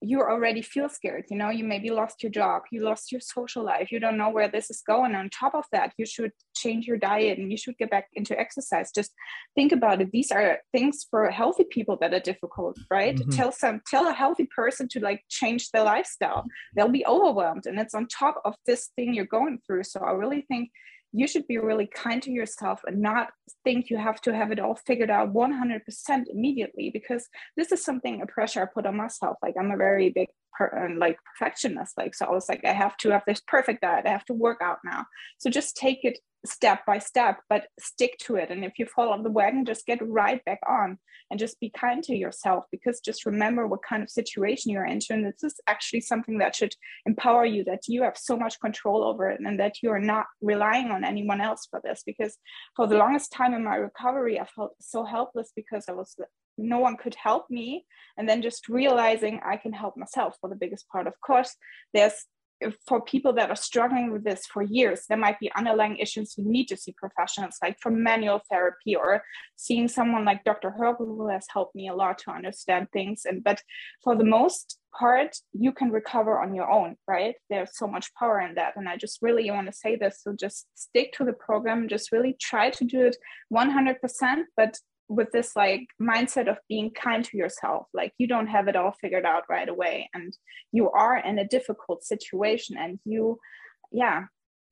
Speaker 15: you already feel scared you know you maybe lost your job you lost your social life you don't know where this is going. On top of that you should change your diet and you should get back into exercise. Just think about it. These are things for healthy people that are difficult right? Mm-hmm. tell some tell a healthy person to like change their lifestyle. They'll be overwhelmed and it's on top of this thing you're going through. So i really think you should be really kind to yourself and not think you have to have it all figured out 100% immediately because this is something a pressure I put on myself. Like I'm a very big per, um, like perfectionist. Like so, I was like, I have to have this perfect diet. I have to work out now. So just take it step by step, but stick to it. And if you fall off the wagon, just get right back on and just be kind to yourself because just remember what kind of situation you're into. And this is actually something that should empower you that you have so much control over it and that you are not relying on anyone else for this. Because for the longest time in my recovery, I felt so helpless because I was no one could help me and then just realizing i can help myself for the biggest part of course there's for people that are struggling with this for years, there might be underlying issues you need to see professionals like for manual therapy or seeing someone like Dr. Hrkal who has helped me a lot to understand things. And but for the most part, you can recover on your own, right? There's so much power in that. And I just really want to say this. So just stick to the program, just really try to do it 100%, but with this like mindset of being kind to yourself like you don't have it all figured out right away and you are in a difficult situation and you yeah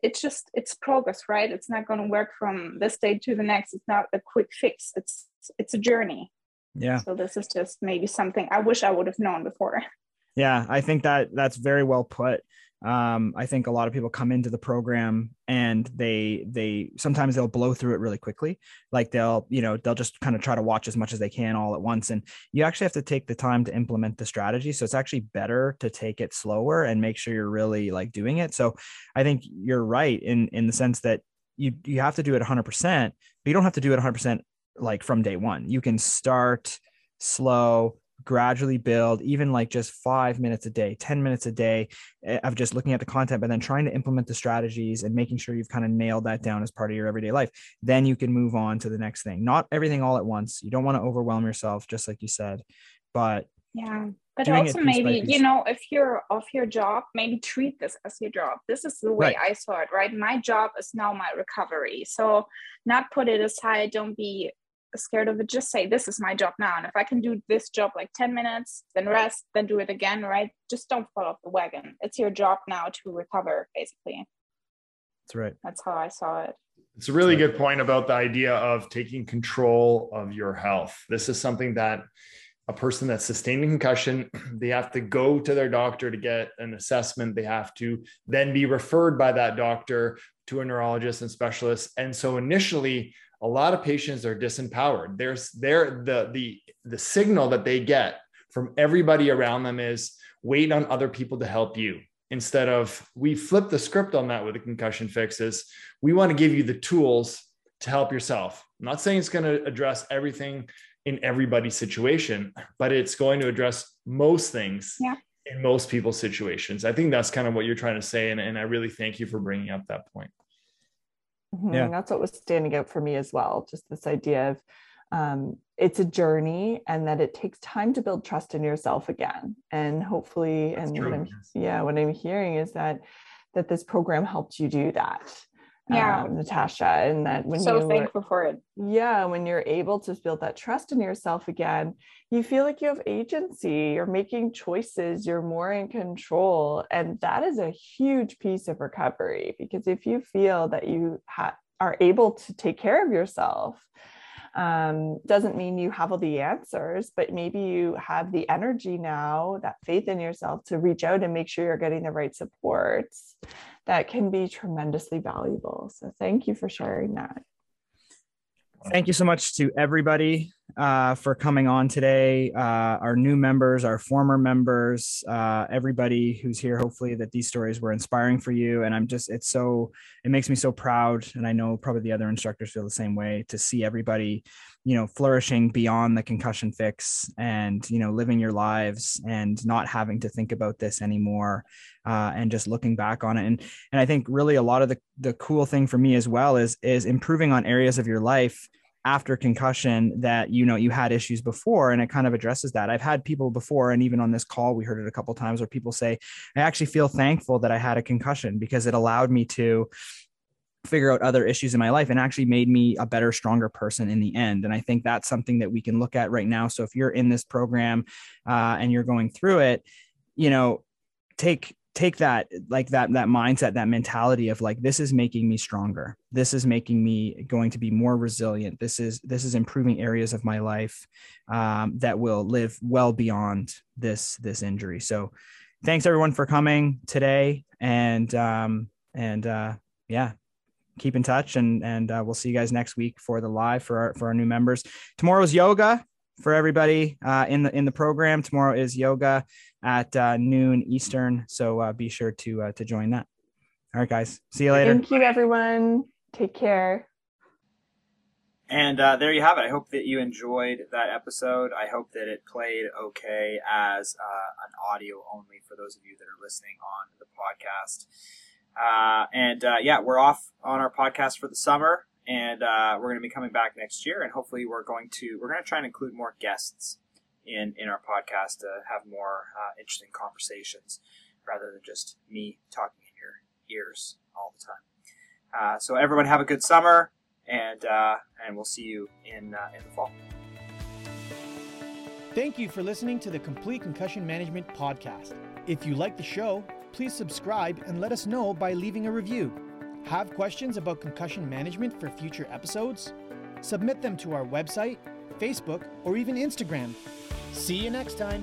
Speaker 15: it's just it's progress right? It's not going to work from this day to the next. It's not a quick fix. It's it's a journey.
Speaker 2: Yeah.
Speaker 15: So this is just maybe something i wish i would have known before.
Speaker 2: Yeah i think that that's very well put um, i think a lot of people come into the program and they they sometimes they'll blow through it really quickly. Like they'll you know they'll just kind of try to watch as much as they can all at once. And you actually have to take the time to implement the strategy. So it's actually better to take it slower and make sure you're really like doing it. So i think you're right in in the sense that you you have to do it 100% but you don't have to do it 100% like from day one. You can start slow gradually build even like just five minutes a day 10 minutes a day eh, of just looking at the content but then trying to implement the strategies and making sure you've kind of nailed that down as part of your everyday life. Then you can move on to the next thing. Not everything all at once. You don't want to overwhelm yourself just like you said but
Speaker 15: yeah but also maybe you know if you're off your job maybe treat this as your job. This is the way right. i saw it right? My job is now my recovery. So not put it aside. Don't be scared of it just say this is my job now and if i can do this job like 10 minutes then rest then do it again right? Just don't fall off the wagon. It's your job now to recover basically.
Speaker 2: That's right.
Speaker 15: That's how i saw it.
Speaker 5: It's a really good point about the idea of taking control of your health. This is something that a person that's sustaining concussion they have to go to their doctor to get an assessment. They have to then be referred by that doctor to a neurologist and specialist. And so initially a lot of patients are disempowered. There's there the the the signal that they get from everybody around them is wait on other people to help you instead of we flip the script on that with the concussion fixes. We want to give you the tools to help yourself. I'm not saying it's going to address everything in everybody's situation, but it's going to address most things
Speaker 15: yeah.
Speaker 5: in most people's situations. I think that's kind of what you're trying to say. And, and I really thank you for bringing up that point.
Speaker 7: Mm-hmm. Yeah. that's what was standing out for me as well. Just this idea of um, it's a journey and that it takes time to build trust in yourself again and hopefully That's and true, what i'm yes. yeah what i'm hearing is that that this program helped you do that
Speaker 15: yeah.
Speaker 7: um, natasha and that when
Speaker 15: so
Speaker 7: you
Speaker 15: thankful for it.
Speaker 7: Yeah when you're able to build that trust in yourself again you feel like you have agency you're making choices you're more in control and that is a huge piece of recovery because if you feel that you ha- are able to take care of yourself um, doesn't mean you have all the answers, but maybe you have the energy now, that faith in yourself to reach out and make sure you're getting the right supports that can be tremendously valuable. So thank you for sharing that.
Speaker 2: Thank you so much to everybody uh, for coming on today. Uh, our new members, our former members, uh, everybody who's here. Hopefully, that these stories were inspiring for you. And I'm just, it's so, it makes me so proud. And I know probably the other instructors feel the same way to see everybody, you know, flourishing beyond the concussion fix and, you know, living your lives and not having to think about this anymore. Uh, and just looking back on it. And, and I think really a lot of the, the cool thing for me as well is, is improving on areas of your life after concussion that you know you had issues before and it kind of addresses that i've had people before and even on this call we heard it a couple times where people say i actually feel thankful that i had a concussion because it allowed me to figure out other issues in my life and actually made me a better stronger person in the end. And i think that's something that we can look at right now. So if you're in this program uh, and you're going through it you know take take that like that that mindset that mentality of like this is making me stronger. This is making me going to be more resilient. This is this is improving areas of my life um, that will live well beyond this this injury. So thanks everyone for coming today. And um and uh yeah keep in touch and and uh, we'll see you guys next week for the live for our for our new members tomorrow's yoga for everybody uh, in the in the program. Tomorrow is yoga at uh, noon Eastern, so uh, be sure to uh, to join that. All right, guys. See you later.
Speaker 7: Thank you, everyone. Take care.
Speaker 14: And uh, there you have it. I hope that you enjoyed that episode. I hope that it played okay as uh, an audio only for those of you that are listening on the podcast. And yeah, we're off on our podcast for the summer and uh, we're going to be coming back next year and hopefully we're going to we're going to try and include more guests in in our podcast to have more uh, interesting conversations rather than just me talking in your ears all the time. Uh, so everyone have a good summer and uh, and we'll see you in uh, in the fall.
Speaker 1: Thank you for listening to the complete concussion management podcast. If you like the show please subscribe and let us know by leaving a review have questions about concussion management for future episodes? Submit them to our website, Facebook, or even Instagram. See you next time.